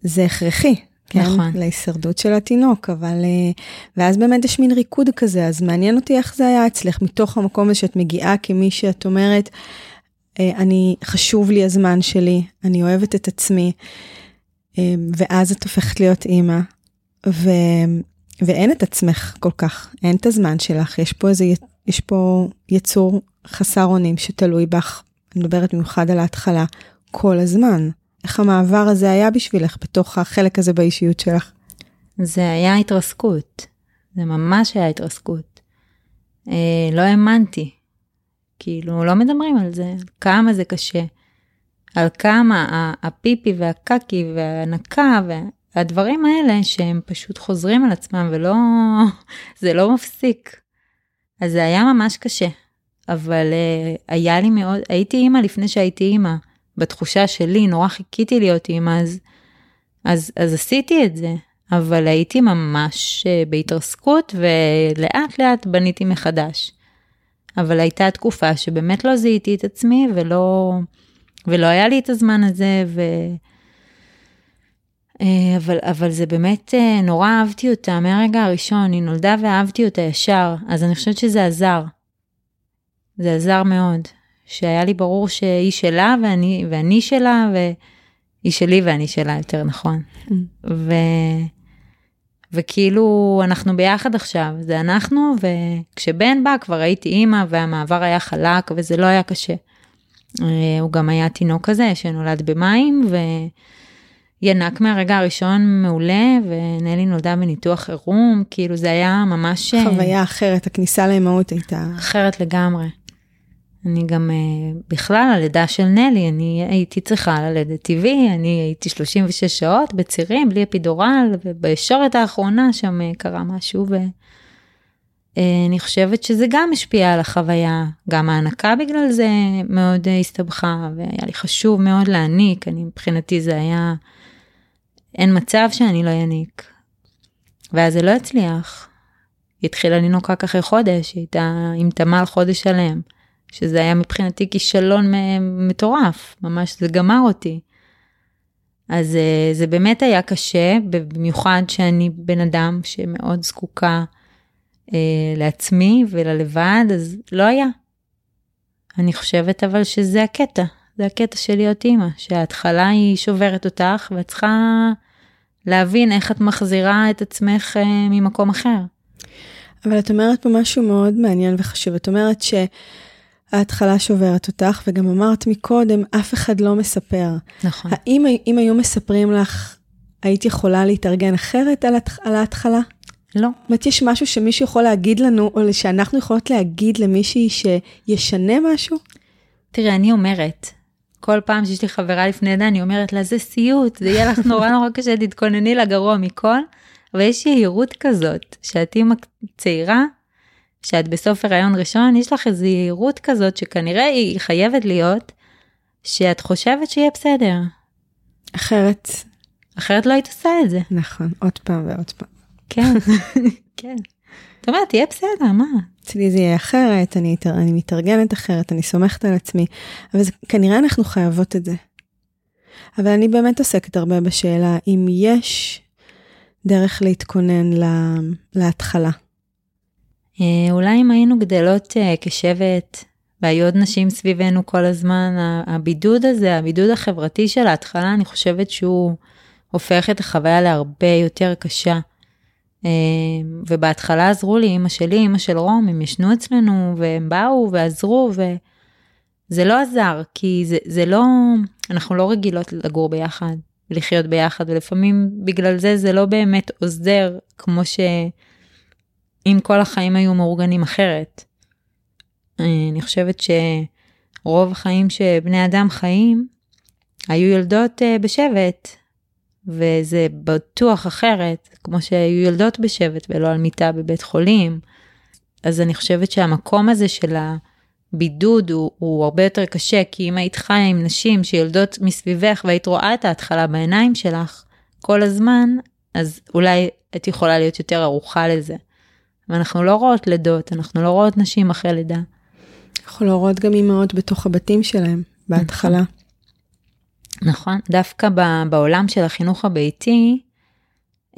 זה הכרחי. כן, נכון. להישרדות של התינוק, אבל... אה, ואז באמת יש מין ריקוד כזה, אז מעניין אותי איך זה היה אצלך, מתוך המקום הזה שאת מגיעה כמי שאת אומרת, אה, אני, חשוב לי הזמן שלי, אני אוהבת את עצמי, אה, ואז את הופכת להיות אימא, ו, ואין את עצמך כל כך, אין את הזמן שלך, יש פה איזה, יש פה יצור חסר אונים שתלוי בך, אני מדברת במיוחד על ההתחלה, כל הזמן. איך המעבר הזה היה בשבילך בתוך החלק הזה באישיות שלך? זה היה התרסקות, זה ממש היה התרסקות. אה, לא האמנתי, כאילו לא מדברים על זה, כמה זה קשה, על כמה הפיפי והקקי והנקה והדברים האלה שהם פשוט חוזרים על עצמם ולא, זה לא מפסיק. אז זה היה ממש קשה, אבל אה, היה לי מאוד, הייתי אימא לפני שהייתי אימא. בתחושה שלי, נורא חיכיתי להיות אימא, אז, אז, אז עשיתי את זה, אבל הייתי ממש אה, בהתרסקות ולאט לאט בניתי מחדש. אבל הייתה תקופה שבאמת לא זיהיתי את עצמי ולא, ולא היה לי את הזמן הזה, ו... אה, אבל, אבל זה באמת אה, נורא אהבתי אותה מהרגע הראשון, היא נולדה ואהבתי אותה ישר, אז אני חושבת שזה עזר. זה עזר מאוד. שהיה לי ברור שהיא שלה ואני, ואני שלה, והיא שלי ואני שלה, יותר נכון. Mm. ו... וכאילו אנחנו ביחד עכשיו, זה אנחנו, וכשבן בא כבר הייתי אימא והמעבר היה חלק וזה לא היה קשה. אה, הוא גם היה תינוק כזה שנולד במים וינק מהרגע הראשון מעולה ונלי נולדה בניתוח חירום, כאילו זה היה ממש... אה, חוויה אחרת, הכניסה לאמהות הייתה... אחרת לגמרי. אני גם uh, בכלל הלידה של נלי, אני הייתי צריכה ללדת טבעי, אני הייתי 36 שעות בצירים בלי אפידורל, ובישורת האחרונה שם uh, קרה משהו, ואני uh, חושבת שזה גם השפיע על החוויה, גם ההנקה בגלל זה מאוד הסתבכה, והיה לי חשוב מאוד להעניק, אני מבחינתי זה היה, אין מצב שאני לא אעניק. ואז זה לא הצליח. היא התחילה לנהוג רק אחרי חודש, היא הייתה עם תמ"ל חודש שלם. שזה היה מבחינתי כישלון מטורף, ממש זה גמר אותי. אז אה, זה באמת היה קשה, במיוחד שאני בן אדם שמאוד זקוקה אה, לעצמי וללבד, אז לא היה. אני חושבת אבל שזה הקטע, זה הקטע של להיות אימא, שההתחלה היא שוברת אותך ואת צריכה להבין איך את מחזירה את עצמך אה, ממקום אחר. אבל את אומרת פה משהו מאוד מעניין וחשוב, את אומרת ש... ההתחלה שוברת אותך, וגם אמרת מקודם, אף אחד לא מספר. נכון. האם אם היו מספרים לך, היית יכולה להתארגן אחרת על, התח, על ההתחלה? לא. זאת אומרת, יש משהו שמישהו יכול להגיד לנו, או שאנחנו יכולות להגיד למישהי שישנה משהו? תראה, אני אומרת, כל פעם שיש לי חברה לפני עדה, אני אומרת לה, זה סיוט, זה יהיה לך נורא נורא קשה, תתכונני לגרוע מכל, אבל יש יהירות כזאת, שאת אימא צעירה, שאת בסוף הריון ראשון, יש לך איזו יהירות כזאת, שכנראה היא חייבת להיות, שאת חושבת שיהיה בסדר. אחרת. אחרת לא היית עושה את זה. נכון, עוד פעם ועוד פעם. כן, כן. זאת אומרת, תהיה בסדר, מה? אצלי זה יהיה אחרת, אני, אני מתארגנת אחרת, אני סומכת על עצמי, אבל זה, כנראה אנחנו חייבות את זה. אבל אני באמת עוסקת הרבה בשאלה אם יש דרך להתכונן לה, להתחלה. אה, אולי אם היינו גדלות אה, כשבט והיו עוד נשים סביבנו כל הזמן, הבידוד הזה, הבידוד החברתי של ההתחלה, אני חושבת שהוא הופך את החוויה להרבה יותר קשה. אה, ובהתחלה עזרו לי, אמא שלי, אמא של רום, הם ישנו אצלנו, והם באו ועזרו, וזה לא עזר, כי זה, זה לא, אנחנו לא רגילות לגור ביחד, ולחיות ביחד, ולפעמים בגלל זה זה לא באמת עוזר, כמו שאם כל החיים היו מאורגנים אחרת. אה, אני חושבת שרוב החיים שבני אדם חיים, היו יולדות אה, בשבט, וזה בטוח אחרת, כמו שהיו יולדות בשבט ולא על מיטה בבית חולים. אז אני חושבת שהמקום הזה של הבידוד הוא, הוא הרבה יותר קשה, כי אם היית חיה עם נשים שיולדות מסביבך והיית רואה את ההתחלה בעיניים שלך כל הזמן, אז אולי את יכולה להיות יותר ערוכה לזה. ואנחנו לא רואות לידות, אנחנו לא רואות נשים אחרי לידה. אנחנו לא רואות גם אימהות בתוך הבתים שלהם, בהתחלה. נכון, דווקא בעולם של החינוך הביתי,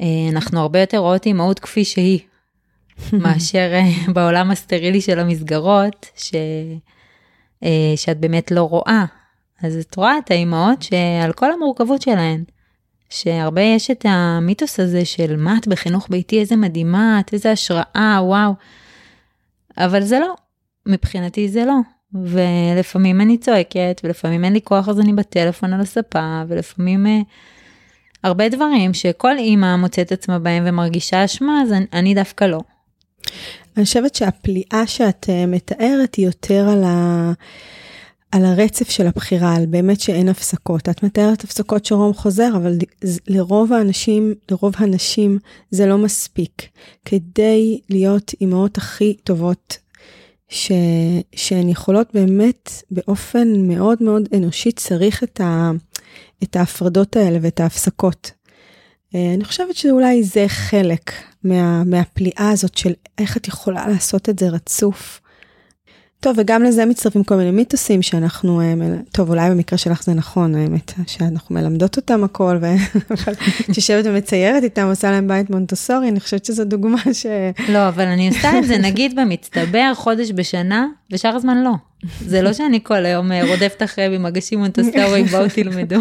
אה, אנחנו הרבה יותר רואות אימהות כפי שהיא, מאשר אה, בעולם הסטרילי של המסגרות, ש... אה, שאת באמת לא רואה. אז את רואה את האימהות שעל כל המורכבות שלהן, שהרבה יש את המיתוס הזה של מה את בחינוך ביתי, איזה מדהימה, את איזה השראה, וואו. אבל זה לא, מבחינתי זה לא. ולפעמים אני צועקת, ולפעמים אין לי כוח אז אני בטלפון על הספה, ולפעמים uh, הרבה דברים שכל אימא מוצאת עצמה בהם ומרגישה אשמה, אז אני, אני דווקא לא. אני חושבת שהפליאה שאת uh, מתארת היא יותר על, ה... על הרצף של הבחירה, על באמת שאין הפסקות. את מתארת הפסקות שרום חוזר, אבל לרוב האנשים, לרוב הנשים זה לא מספיק. כדי להיות אימהות הכי טובות ש, שהן יכולות באמת באופן מאוד מאוד אנושי, צריך את, ה, את ההפרדות האלה ואת ההפסקות. אה, אני חושבת שאולי זה חלק מה, מהפליאה הזאת של איך את יכולה לעשות את זה רצוף. טוב, וגם לזה מצטרפים כל מיני מיתוסים שאנחנו, אה, טוב, אולי במקרה שלך זה נכון, האמת, שאנחנו מלמדות אותם הכל, ואת יושבת ומציירת איתם, עושה להם בית מונטוסורי, אני חושבת שזו דוגמה ש... לא, אבל אני עושה את זה, נגיד במצטבר, חודש בשנה, ושאר הזמן לא. זה לא שאני כל היום אה, רודפת אחרי במגשים מונטוסורי, בואו תלמדו.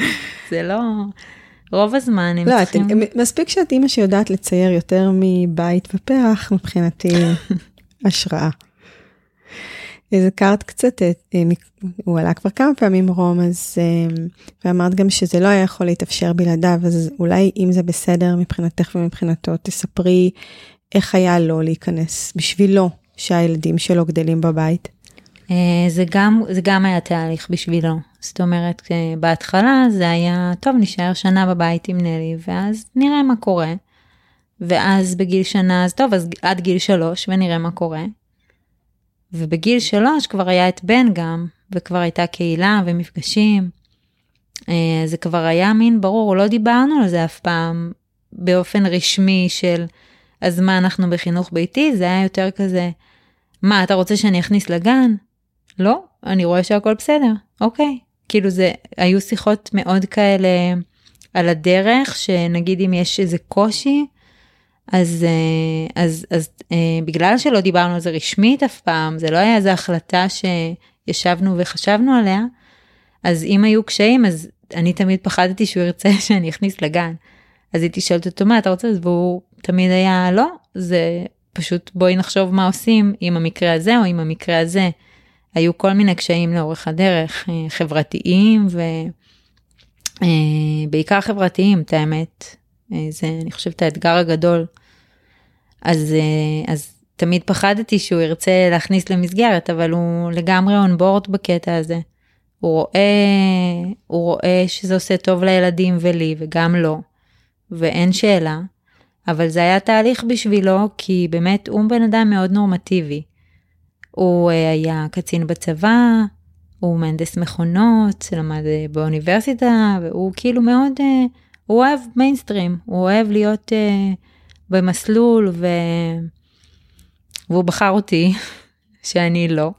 זה לא... רוב הזמן הם לא, צריכים... לא, מספיק שאת אימא שיודעת לצייר יותר מבית ופרח, מבחינתי השראה. הזכרת קצת, אה, הוא עלה כבר כמה פעמים רום, אז, אה, ואמרת גם שזה לא היה יכול להתאפשר בלעדיו, אז אולי אם זה בסדר מבחינתך ומבחינתו, תספרי איך היה לו להיכנס בשבילו שהילדים שלו גדלים בבית. אה, זה גם, זה גם היה תהליך בשבילו. זאת אומרת, בהתחלה זה היה, טוב, נשאר שנה בבית עם נלי, ואז נראה מה קורה. ואז בגיל שנה, אז טוב, אז עד גיל שלוש, ונראה מה קורה. ובגיל שלוש כבר היה את בן גם, וכבר הייתה קהילה ומפגשים. אה, זה כבר היה מין ברור, לא דיברנו על זה אף פעם באופן רשמי של אז מה אנחנו בחינוך ביתי, זה היה יותר כזה, מה אתה רוצה שאני אכניס לגן? לא, אני רואה שהכל בסדר, אוקיי. כאילו זה, היו שיחות מאוד כאלה על הדרך, שנגיד אם יש איזה קושי, אז, אה, אז, אז אה, בגלל שלא דיברנו על זה רשמית אף פעם, זה לא היה איזו החלטה שישבנו וחשבנו עליה, אז אם היו קשיים, אז אני תמיד פחדתי שהוא ירצה שאני אכניס לגן. אז הייתי שואלת אותו מה אתה רוצה, והוא תמיד היה לא, זה פשוט בואי נחשוב מה עושים עם המקרה הזה או עם המקרה הזה. היו כל מיני קשיים לאורך הדרך, אה, חברתיים ובעיקר חברתיים, את האמת. זה, אני חושבת, האתגר הגדול. אז, אז תמיד פחדתי שהוא ירצה להכניס למסגרת, אבל הוא לגמרי אונבורד בקטע הזה. הוא רואה, הוא רואה שזה עושה טוב לילדים ולי וגם לו, ואין שאלה, אבל זה היה תהליך בשבילו, כי באמת הוא בן אדם מאוד נורמטיבי. הוא אה, היה קצין בצבא, הוא מהנדס מכונות, למד אה, באוניברסיטה, והוא כאילו מאוד, אה, הוא אוהב מיינסטרים, הוא אוהב להיות במסלול, ו... והוא בחר אותי, שאני לא.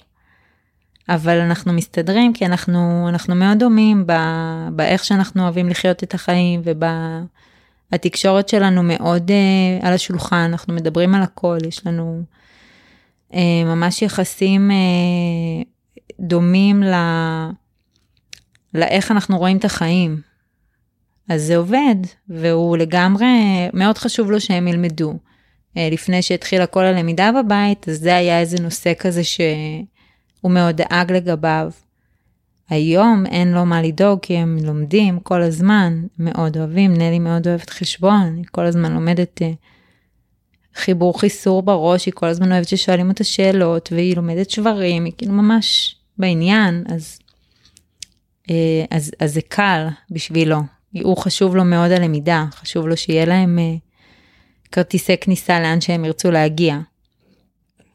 אבל אנחנו מסתדרים כי אנחנו, אנחנו מאוד דומים ב, באיך שאנחנו אוהבים לחיות את החיים ובתקשורת שלנו מאוד uh, על השולחן, אנחנו מדברים על הכל, יש לנו uh, ממש יחסים uh, דומים ל, לאיך אנחנו רואים את החיים. אז זה עובד, והוא לגמרי, מאוד חשוב לו שהם ילמדו. לפני שהתחילה כל הלמידה בבית, אז זה היה איזה נושא כזה ש... הוא מאוד דאג לגביו. היום אין לו מה לדאוג כי הם לומדים כל הזמן, מאוד אוהבים, נלי מאוד אוהבת חשבון, היא כל הזמן לומדת uh, חיבור חיסור בראש, היא כל הזמן אוהבת ששואלים אותה שאלות, והיא לומדת שברים, היא כאילו ממש בעניין, אז, uh, אז, אז זה קל בשבילו. הוא חשוב לו מאוד הלמידה, חשוב לו שיהיה להם uh, כרטיסי כניסה לאן שהם ירצו להגיע.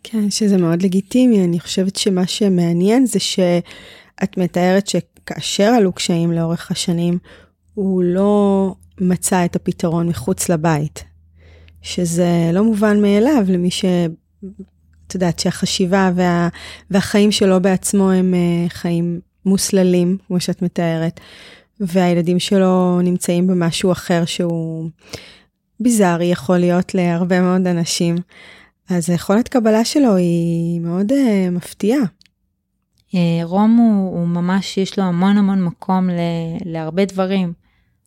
כן, שזה מאוד לגיטימי. אני חושבת שמה שמעניין זה שאת מתארת שכאשר עלו קשיים לאורך השנים, הוא לא מצא את הפתרון מחוץ לבית. שזה לא מובן מאליו למי ש... את יודעת שהחשיבה וה... והחיים שלו בעצמו הם אה, חיים מוסללים, כמו שאת מתארת, והילדים שלו נמצאים במשהו אחר שהוא ביזארי יכול להיות להרבה מאוד אנשים. אז היכולת קבלה שלו היא מאוד uh, מפתיעה. Uh, רום הוא, הוא ממש, יש לו המון המון מקום ל, להרבה דברים.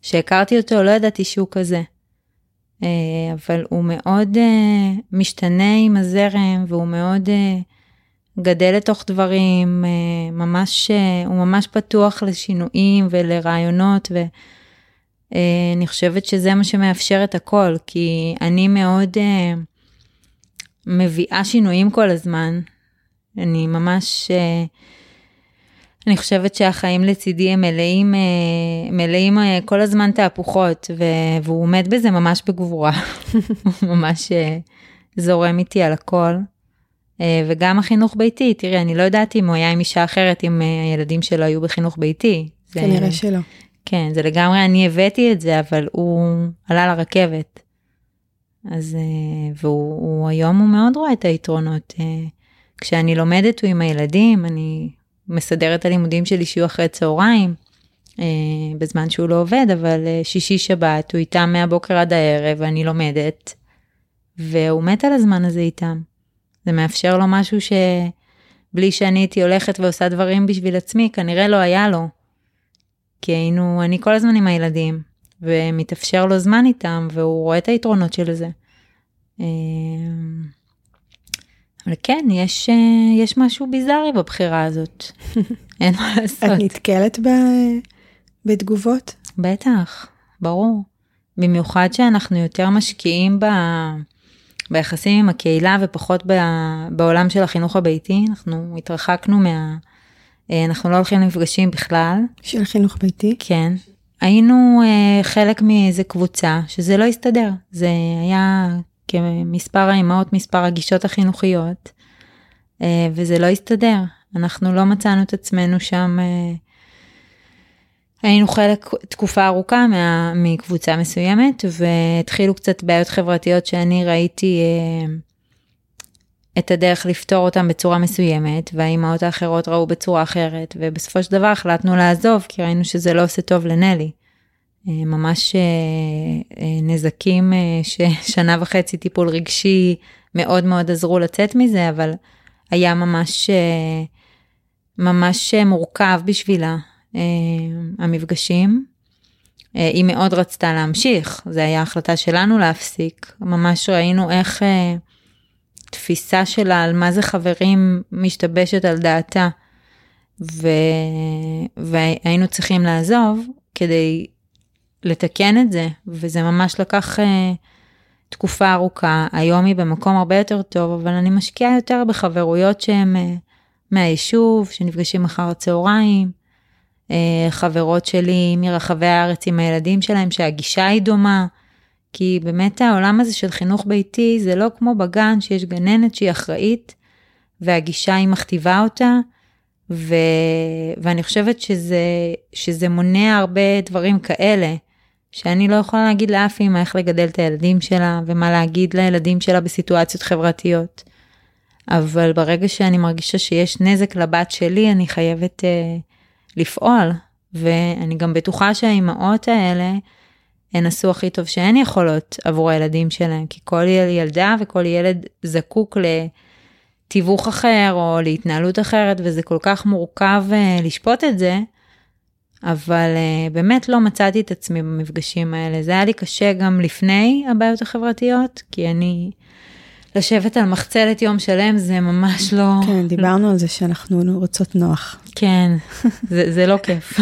כשהכרתי אותו לא ידעתי שהוא כזה. Uh, אבל הוא מאוד משתנה עם הזרם והוא מאוד גדל לתוך דברים, uh, ממש, uh, הוא ממש פתוח לשינויים ולרעיונות ואני uh, חושבת שזה מה שמאפשר את הכל, כי אני מאוד... מביאה שינויים כל הזמן. אני ממש, אה, אני חושבת שהחיים לצידי הם מלאים, אה, מלאים אה, כל הזמן תהפוכות, והוא עומד בזה ממש בגבורה. הוא ממש זורם איתי על הכל. וגם החינוך ביתי, תראי, אני לא יודעת אם הוא היה עם אישה אחרת, אם הילדים שלו היו בחינוך ביתי. כנראה שלא. כן, זה לגמרי, אני הבאתי את זה, אבל הוא עלה לרכבת. אז, אה, והוא היום הוא מאוד רואה את היתרונות. אה, כשאני לומדת הוא עם הילדים, אני מסדרת את הלימודים שלי שיהיו אחרי צהריים, אה, בזמן שהוא לא עובד, אבל שישי שבת הוא איתם מהבוקר עד הערב, ואני לומדת, והוא מת על הזמן הזה איתם. זה מאפשר לו משהו שבלי שאני הייתי הולכת ועושה דברים בשביל עצמי, כנראה לא היה לו. כי היינו, אני כל הזמן עם הילדים. ומתאפשר לו זמן איתם, והוא רואה את היתרונות של זה. אמ, אבל כן, יש, אה, יש משהו ביזארי בבחירה הזאת, אין מה לעשות. את נתקלת ב... בתגובות? בטח, ברור. במיוחד שאנחנו יותר משקיעים ב... ביחסים עם הקהילה ופחות ב... בעולם של החינוך הביתי, אנחנו התרחקנו מה... אה, אנחנו לא הולכים למפגשים בכלל. של חינוך ביתי? כן. היינו אה, חלק מאיזה קבוצה שזה לא הסתדר, זה היה כמספר האימהות, מספר הגישות החינוכיות, אה, וזה לא הסתדר. אנחנו לא מצאנו את עצמנו שם, היינו חלק תקופה ארוכה מה, מקבוצה מסוימת, והתחילו קצת בעיות חברתיות שאני ראיתי את הדרך לפתור אותם בצורה מסוימת, והאימהות האחרות ראו בצורה אחרת, ובסופו של דבר החלטנו לעזוב, כי ראינו שזה לא עושה טוב לנלי. אה, ממש אה, אה, נזקים ששנה וחצי טיפול רגשי מאוד מאוד עזרו לצאת מזה, אבל היה ממש, ממש מורכב בשבילה המפגשים. היא מאוד רצתה להמשיך, זו הייתה החלטה שלנו להפסיק. ממש ראינו איך תפיסה שלה על מה זה חברים משתבשת על דעתה. ו... והיינו צריכים לעזוב כדי לתקן את זה, וזה ממש לקח תקופה ארוכה. היום היא במקום הרבה יותר טוב, אבל אני משקיעה יותר בחברויות שהן מהיישוב, שנפגשים אחר הצהריים, חברות שלי מרחבי הארץ עם הילדים שלהם, שהגישה היא דומה. כי באמת העולם הזה של חינוך ביתי זה לא כמו בגן שיש גננת שהיא אחראית והגישה היא מכתיבה אותה ו... ואני חושבת שזה, שזה מונע הרבה דברים כאלה שאני לא יכולה להגיד לאף אמא איך לגדל את הילדים שלה ומה להגיד לילדים שלה בסיטואציות חברתיות. אבל ברגע שאני מרגישה שיש נזק לבת שלי אני חייבת uh, לפעול ואני גם בטוחה שהאימהות האלה הן עשו הכי טוב שהן יכולות עבור הילדים שלהם, כי כל ילדה וכל ילד זקוק לתיווך אחר או להתנהלות אחרת, וזה כל כך מורכב uh, לשפוט את זה, אבל uh, באמת לא מצאתי את עצמי במפגשים האלה. זה היה לי קשה גם לפני הבעיות החברתיות, כי אני... לשבת על מחצלת יום שלם זה ממש לא... כן, דיברנו על זה שאנחנו רוצות נוח. כן, זה, זה לא כיף.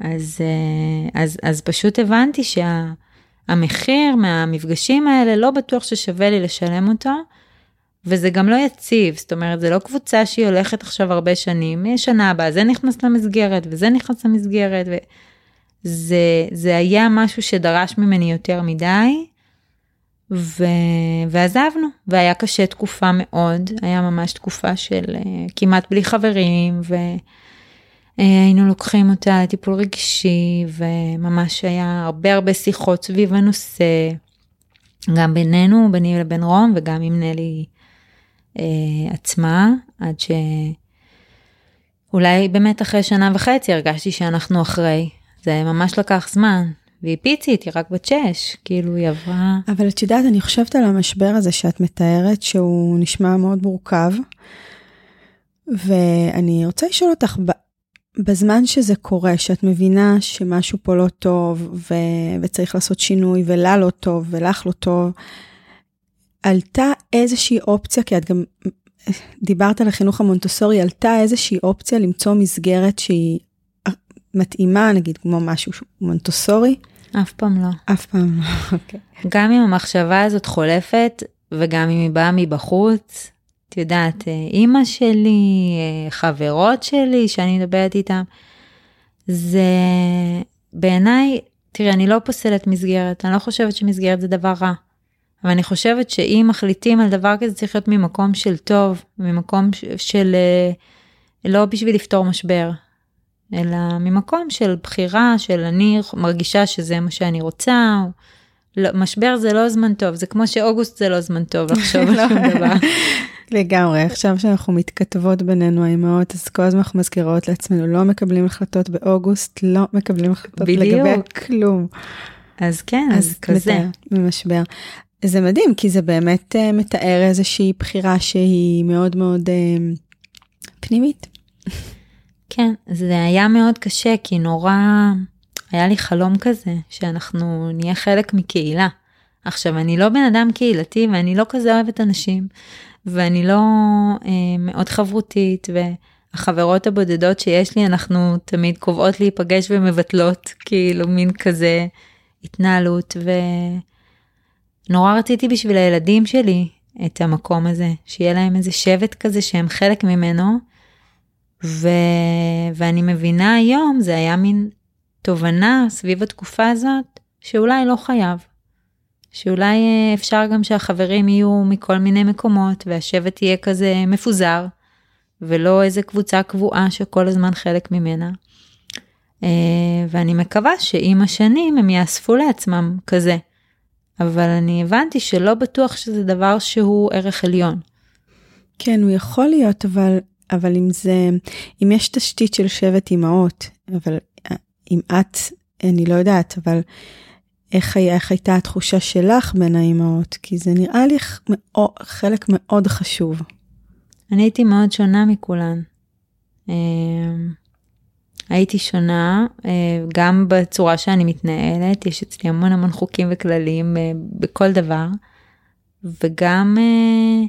אז, אה, אז, אז פשוט הבנתי שהמחיר שה, מהמפגשים האלה לא בטוח ששווה לי לשלם אותו, וזה גם לא יציב, זאת אומרת, זה לא קבוצה שהיא הולכת עכשיו הרבה שנים, משנה הבאה זה נכנס למסגרת וזה נכנס למסגרת, וזה זה היה משהו שדרש ממני יותר מדי, ו... ועזבנו, והיה קשה תקופה מאוד, היה ממש תקופה של uh, כמעט בלי חברים, ו... אה, לוקחים אותה לטיפול רגשי וממש היה הרבה הרבה שיחות סביב הנושא, גם בינינו, ביני לבין רום וגם עם נלי אה, עצמה, עד שאולי באמת אחרי שנה וחצי הרגשתי שאנחנו אחרי. זה ממש לקח זמן, והיא פיצית, היא רק בת שש, כאילו היא עברה... אבל את יודעת, אני חושבת על המשבר הזה שאת מתארת, שהוא נשמע מאוד מורכב, ואני רוצה לשאול אותך, בזמן שזה קורה, שאת מבינה שמשהו פה לא טוב ו... וצריך לעשות שינוי ולה לא טוב ולך לא טוב, עלתה איזושהי אופציה, כי את גם דיברת על החינוך המונטוסורי, עלתה איזושהי אופציה למצוא מסגרת שהיא מתאימה, נגיד כמו משהו מונטוסורי? אף פעם לא. אף פעם לא, אוקיי. Okay. גם אם המחשבה הזאת חולפת, וגם אם היא באה מבחוץ, את יודעת, אה, אימא שלי, אה, חברות שלי שאני מדברת איתן, זה בעיניי, תראי, אני לא פוסלת מסגרת, אני לא חושבת שמסגרת זה דבר רע. אבל אני חושבת שאם מחליטים על דבר כזה צריך להיות ממקום של טוב, ממקום של אה, לא בשביל לפתור משבר, אלא ממקום של בחירה של אני מרגישה שזה מה שאני רוצה. לא, משבר זה לא זמן טוב, זה כמו שאוגוסט זה לא זמן טוב לחשוב על שום דבר. לגמרי, עכשיו שאנחנו מתכתבות בינינו האימהות, אז כל הזמן אנחנו מזכירות לעצמנו, לא מקבלים החלטות באוגוסט, לא מקבלים החלטות בדיוק. לגבי כלום. אז כן, אז, אז כזה. ממשבר. זה מדהים, כי זה באמת uh, מתאר איזושהי בחירה שהיא מאוד מאוד uh, פנימית. כן, זה היה מאוד קשה, כי נורא, היה לי חלום כזה, שאנחנו נהיה חלק מקהילה. עכשיו, אני לא בן אדם קהילתי ואני לא כזה אוהבת אנשים, ואני לא אה, מאוד חברותית, והחברות הבודדות שיש לי, אנחנו תמיד קובעות להיפגש ומבטלות, כאילו מין כזה התנהלות, ונורא רציתי בשביל הילדים שלי את המקום הזה, שיהיה להם איזה שבט כזה שהם חלק ממנו, ו... ואני מבינה היום, זה היה מין תובנה סביב התקופה הזאת, שאולי לא חייב. שאולי אה, אפשר גם שהחברים יהיו מכל מיני מקומות והשבט יהיה כזה מפוזר, ולא איזה קבוצה קבועה שכל הזמן חלק ממנה. אה, ואני מקווה שעם השנים הם יאספו לעצמם כזה. אבל אני הבנתי שלא בטוח שזה דבר שהוא ערך עליון. כן, הוא יכול להיות, אבל, אבל אם זה, אם יש תשתית של שבט אימהות, אבל אה, אם את, אני לא יודעת, אבל איך, היה, איך הייתה התחושה שלך בין האימהות? כי זה נראה לי חלק מאוד חשוב. אני הייתי מאוד שונה מכולן. אמ, הייתי שונה אה, גם בצורה שאני מתנהלת, יש אצלי המון המון חוקים וכללים אה, בכל דבר, וגם אה,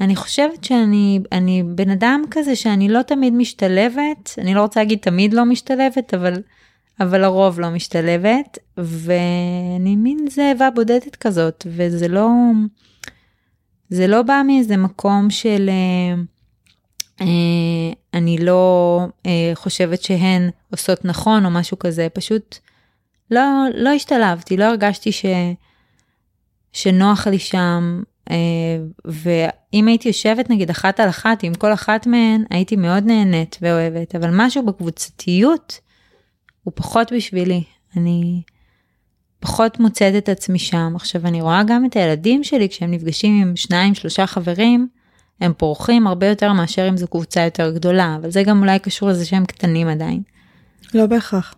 אני חושבת שאני אני בן אדם כזה שאני לא תמיד משתלבת, אני לא רוצה להגיד תמיד לא משתלבת, אבל, אבל לרוב לא משתלבת, ואני מין זאבה בודדת כזאת, וזה לא, זה לא בא מאיזה מקום של אה, אה, אני לא אה, חושבת שהן עושות נכון או משהו כזה, פשוט לא, לא השתלבתי, לא הרגשתי ש, שנוח לי שם, ואם הייתי יושבת נגיד אחת על אחת עם כל אחת מהן, הייתי מאוד נהנית ואוהבת, אבל משהו בקבוצתיות הוא פחות בשבילי. אני פחות מוצאת את עצמי שם. עכשיו אני רואה גם את הילדים שלי כשהם נפגשים עם שניים שלושה חברים, הם פורחים הרבה יותר מאשר אם זו קבוצה יותר גדולה, אבל זה גם אולי קשור לזה שהם קטנים עדיין. לא בהכרח.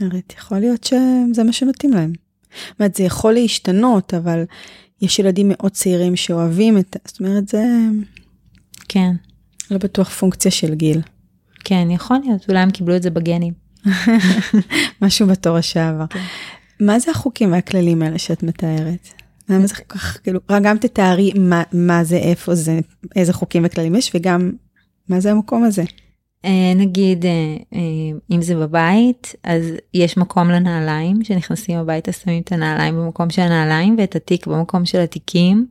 אומרת, יכול להיות שזה מה שמתאים להם. זאת אומרת, זה יכול להשתנות, אבל יש ילדים מאוד צעירים שאוהבים את, זאת אומרת, זה כן, לא בטוח פונקציה של גיל. כן, יכול להיות, אולי הם קיבלו את זה בגנים. משהו בתור השעבר. כן. מה זה החוקים והכללים האלה שאת מתארת? למה זה כל כך, כאילו, גם תתארי מה, מה זה, איפה זה, איזה חוקים וכללים יש, וגם מה זה המקום הזה. אה, נגיד, אה, אה, אם זה בבית, אז יש מקום לנעליים, שנכנסים הביתה, שמים את הנעליים במקום של הנעליים, ואת התיק במקום של התיקים,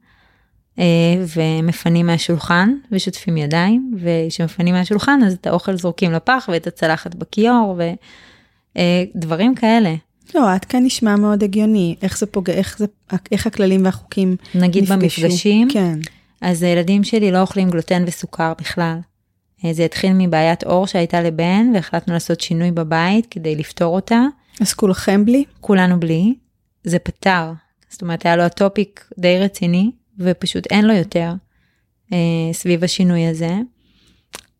ומפנים מהשולחן, ושוטפים ידיים, וכשמפנים מהשולחן, אז את האוכל זורקים לפח, ואת הצלחת בכיור, ודברים כאלה. לא, עד כאן נשמע מאוד הגיוני, איך זה פוגע, איך זה, איך הכללים והחוקים נגיד נפגשו. במפגשים, כן. אז הילדים שלי לא אוכלים גלוטן וסוכר בכלל. אה, זה התחיל מבעיית עור שהייתה לבן, והחלטנו לעשות שינוי בבית כדי לפתור אותה. אז כולכם בלי? כולנו בלי, זה פתר. זאת אומרת, היה לו הטופיק די רציני, ופשוט אין לו יותר אה, סביב השינוי הזה.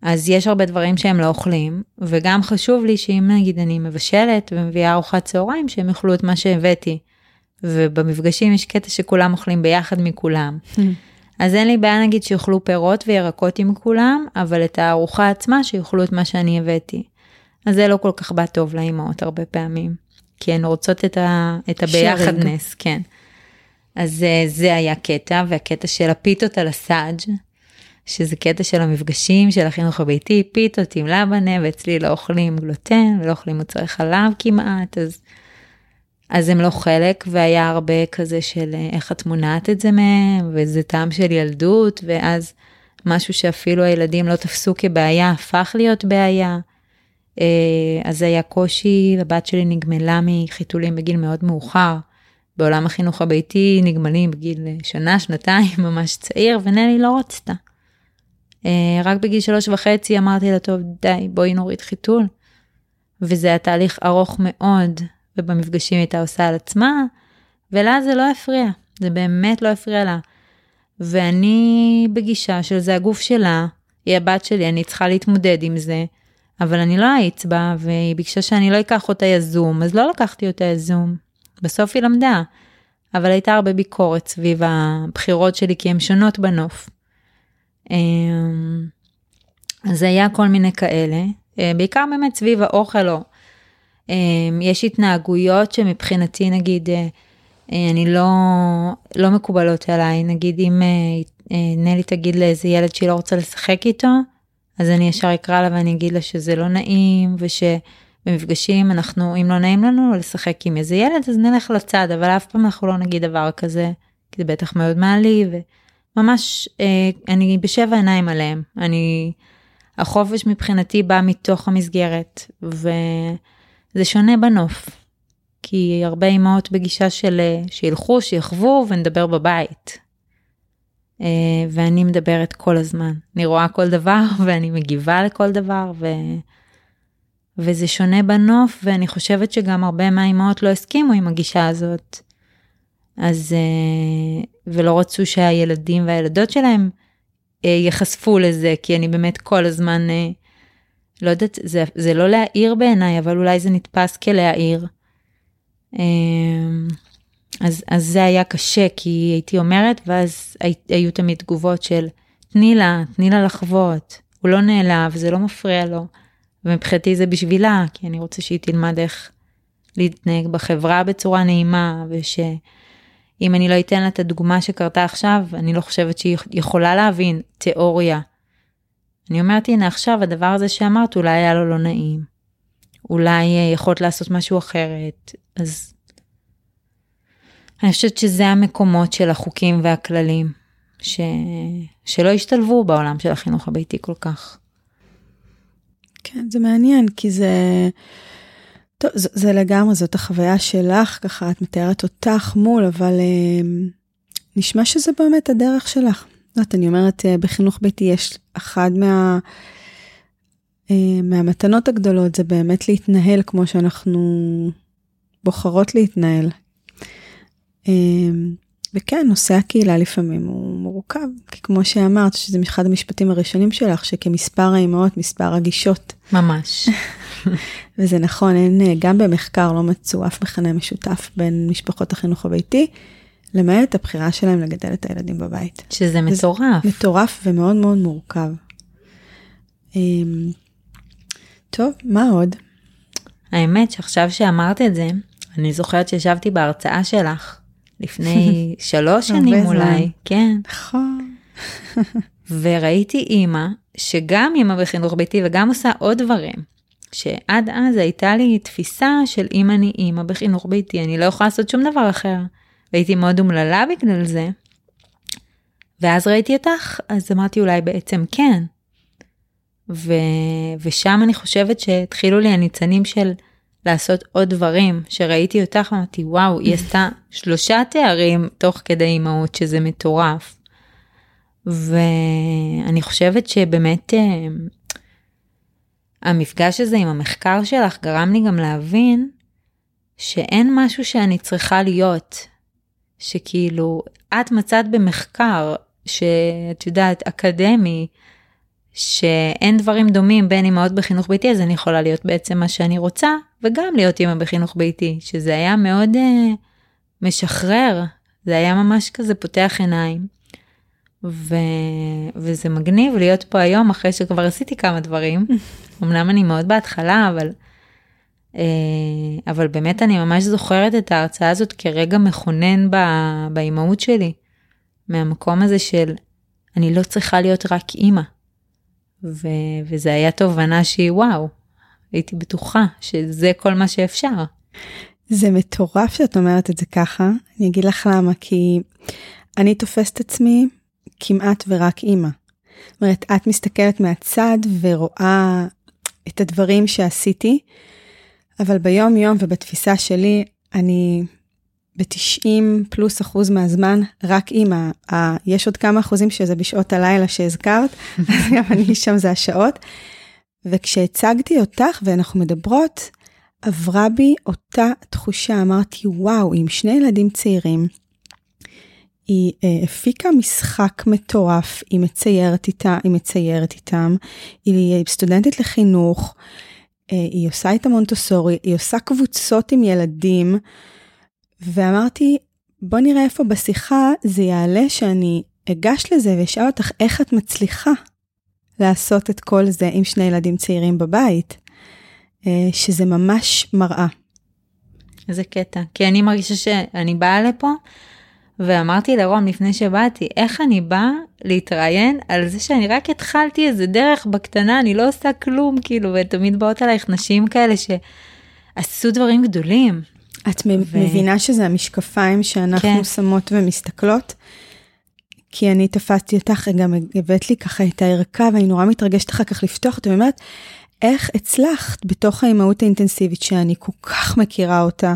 אז יש הרבה דברים שהם לא אוכלים, וגם חשוב לי שאם נגיד אני מבשלת ומביאה ארוחת צהריים, שהם יאכלו את מה שהבאתי. ובמפגשים יש קטע שכולם אוכלים ביחד מכולם. אז אין לי בעיה נגיד שיאכלו פירות וירקות עם כולם, אבל את הארוחה עצמה שיאכלו את מה שאני הבאתי. אז זה לא כל כך בא טוב לאימהות הרבה פעמים, כי הן רוצות את, ה, את הביחדנס, כן. אז אה, זה היה קטע, והקטע של הפיתות על הסאג', שזה קטע של המפגשים של החינוך הביתי, פיתות עם לבנה, ואצלי לא אוכלים גלוטן ולא אוכלים מוצרי חלב כמעט, אז, אז הם לא חלק, והיה הרבה כזה של אה, איך את מונעת את זה מהם, וזה טעם של ילדות, ואז משהו שאפילו הילדים לא תפסו כבעיה, הפך להיות בעיה. אה, אז היה קושי, הבת שלי נגמלה מחיתולים בגיל מאוד מאוחר. בעולם החינוך הביתי נגמלים בגיל שנה, שנתיים, ממש צעיר, ונלי לא רצתה. אה, רק בגיל שלוש וחצי אמרתי לה, טוב, די, בואי נוריד חיתול. וזה היה תהליך ארוך מאוד, ובמפגשים הייתה עושה על עצמה, ולה זה לא הפריע, זה באמת לא הפריע לה. ואני בגישה של זה הגוף שלה, היא הבת שלי, אני צריכה להתמודד עם זה, אבל אני לא אאיץ בה, והיא ביקשה שאני לא אקח אותה יזום, אז לא לקחתי אותה יזום. בסוף היא למדה, אבל הייתה הרבה ביקורת סביב הבחירות שלי, כי הן שונות בנוף. אמ, אז היה כל מיני כאלה, אה, בעיקר באמת סביב האוכל או יש התנהגויות שמבחינתי נגיד אה, אה, אני לא, לא מקובלות עליי, נגיד אם נלי תגיד לאיזה ילד שהיא לא רוצה לשחק איתו, אז אני ישר אקרא לה ואני אגיד לה שזה לא נעים ושבמפגשים אנחנו, אם לא נעים לנו לשחק עם איזה ילד אז נלך לצד, אבל אף פעם אנחנו לא נגיד דבר כזה, כי זה בטח מאוד מעליב. ממש אה, אני בשבע עיניים עליהם אני החופש מבחינתי בא מתוך המסגרת וזה שונה בנוף. כי הרבה אמהות בגישה של אה, שילכו שיחוו ונדבר בבית. אה, ואני מדברת כל הזמן אני רואה כל דבר ואני מגיבה לכל דבר ו... וזה שונה בנוף ואני חושבת שגם הרבה מהאימהות לא הסכימו עם הגישה הזאת. אז ולא רצו שהילדים והילדות שלהם אה, ייחשפו לזה, כי אני באמת כל הזמן, אה, לא יודעת, זה, זה לא להעיר בעיניי, אבל אולי זה נתפס כלהעיר. אה, אז, אז זה היה קשה, כי הייתי אומרת, ואז הי, היו תמיד תגובות של, תני לה, תני לה לחוות, הוא לא נעלב, זה לא מפריע לו. ומבחינתי זה בשבילה, כי אני רוצה שהיא תלמד איך להתנהג בחברה בצורה נעימה, וש... אם אני לא אתן לה את הדוגמה שקרתה עכשיו, אני לא חושבת שהיא יכולה להבין תיאוריה. אני אומרת, הנה עכשיו הדבר הזה שאמרת אולי היה לו לא נעים. אולי אה, יכולת לעשות משהו אחרת. אז אני חושבת שזה המקומות של החוקים והכללים, ש... שלא השתלבו בעולם של החינוך הביתי כל כך. כן, זה מעניין, כי זה... טוב, זה, זה לגמרי, זאת החוויה שלך, ככה את מתארת אותך מול, אבל אה, נשמע שזה באמת הדרך שלך. לא יודעת, אני אומרת, אה, בחינוך ביתי יש אחד מה... אה, מהמתנות הגדולות זה באמת להתנהל כמו שאנחנו בוחרות להתנהל. אה, וכן, נושא הקהילה לפעמים הוא מורכב, כי כמו שאמרת, שזה אחד המשפטים הראשונים שלך, שכמספר האימהות, מספר הגישות. ממש. וזה נכון, אין, גם במחקר לא מצאו אף מכנה משותף בין משפחות החינוך הביתי, למעט הבחירה שלהם לגדל את הילדים בבית. שזה מטורף. מטורף ומאוד מאוד מורכב. אמ, טוב, מה עוד? האמת שעכשיו שאמרת את זה, אני זוכרת שישבתי בהרצאה שלך לפני שלוש שנים אולי, כן. נכון. וראיתי אימא, שגם אימא בחינוך ביתי וגם עושה עוד דברים. שעד אז הייתה לי תפיסה של אם אני אימא בחינוך ביתי, אני לא יכולה לעשות שום דבר אחר. והייתי מאוד אומללה בגלל זה. ואז ראיתי אותך, אז אמרתי אולי בעצם כן. ו... ושם אני חושבת שהתחילו לי הניצנים של לעשות עוד דברים, שראיתי אותך אמרתי וואו, היא עשתה שלושה תארים תוך כדי אימהות, שזה מטורף. ואני חושבת שבאמת אה, המפגש הזה עם המחקר שלך גרם לי גם להבין שאין משהו שאני צריכה להיות. שכאילו, את מצאת במחקר שאת יודעת, אקדמי, שאין דברים דומים בין אמהות בחינוך ביתי, אז אני יכולה להיות בעצם מה שאני רוצה, וגם להיות אמא בחינוך ביתי, שזה היה מאוד uh, משחרר, זה היה ממש כזה פותח עיניים. ו... וזה מגניב להיות פה היום אחרי שכבר עשיתי כמה דברים. אמנם אני מאוד בהתחלה, אבל, אבל באמת אני ממש זוכרת את ההרצאה הזאת כרגע מכונן. באימהות שלי. מהמקום הזה של אני לא צריכה להיות רק אימא. ו... וזה היה תובנה שהיא וואו, הייתי בטוחה שזה כל מה שאפשר. זה מטורף שאת אומרת את זה ככה, אני אגיד לך למה, כי אני תופסת עצמי כמעט ורק אימא. זאת אומרת, את מסתכלת מהצד ורואה את הדברים שעשיתי, אבל ביום יום ובתפיסה שלי, אני ב-90 פלוס אחוז מהזמן רק אימא. יש עוד כמה אחוזים שזה בשעות הלילה שהזכרת, אז גם אני שם זה השעות. וכשהצגתי אותך ואנחנו מדברות, עברה בי אותה תחושה, אמרתי, וואו, עם שני ילדים צעירים, היא אה, הפיקה משחק מטורף, היא מציירת איתה, היא מציירת איתם, היא סטודנטית לחינוך, היא עושה איתה מונטוסורי, היא עושה קבוצות עם ילדים, ואמרתי, בוא נראה איפה בשיחה זה יעלה שאני אגש לזה ואשאל אותך איך את מצליחה לעשות את כל זה עם שני ילדים צעירים בבית, אה, שזה ממש מראה. איזה קטע, כי אני מרגישה שאני באה לפה ואמרתי לרום לפני שבאתי, איך אני באה להתראיין על זה שאני רק התחלתי איזה דרך בקטנה, אני לא עושה כלום, כאילו, ותמיד באות עלייך נשים כאלה שעשו דברים גדולים, את ו... מבינה שזה המשקפיים שאנחנו כן. שמות ומסתכלות? כי אני תפסתי אותך, גם הבאת לי ככה את הערכה, ואני נורא מתרגשת אחר כך לפתוח אותה, ואומרת, איך הצלחת בתוך האימהות האינטנסיבית שאני כל כך מכירה אותה,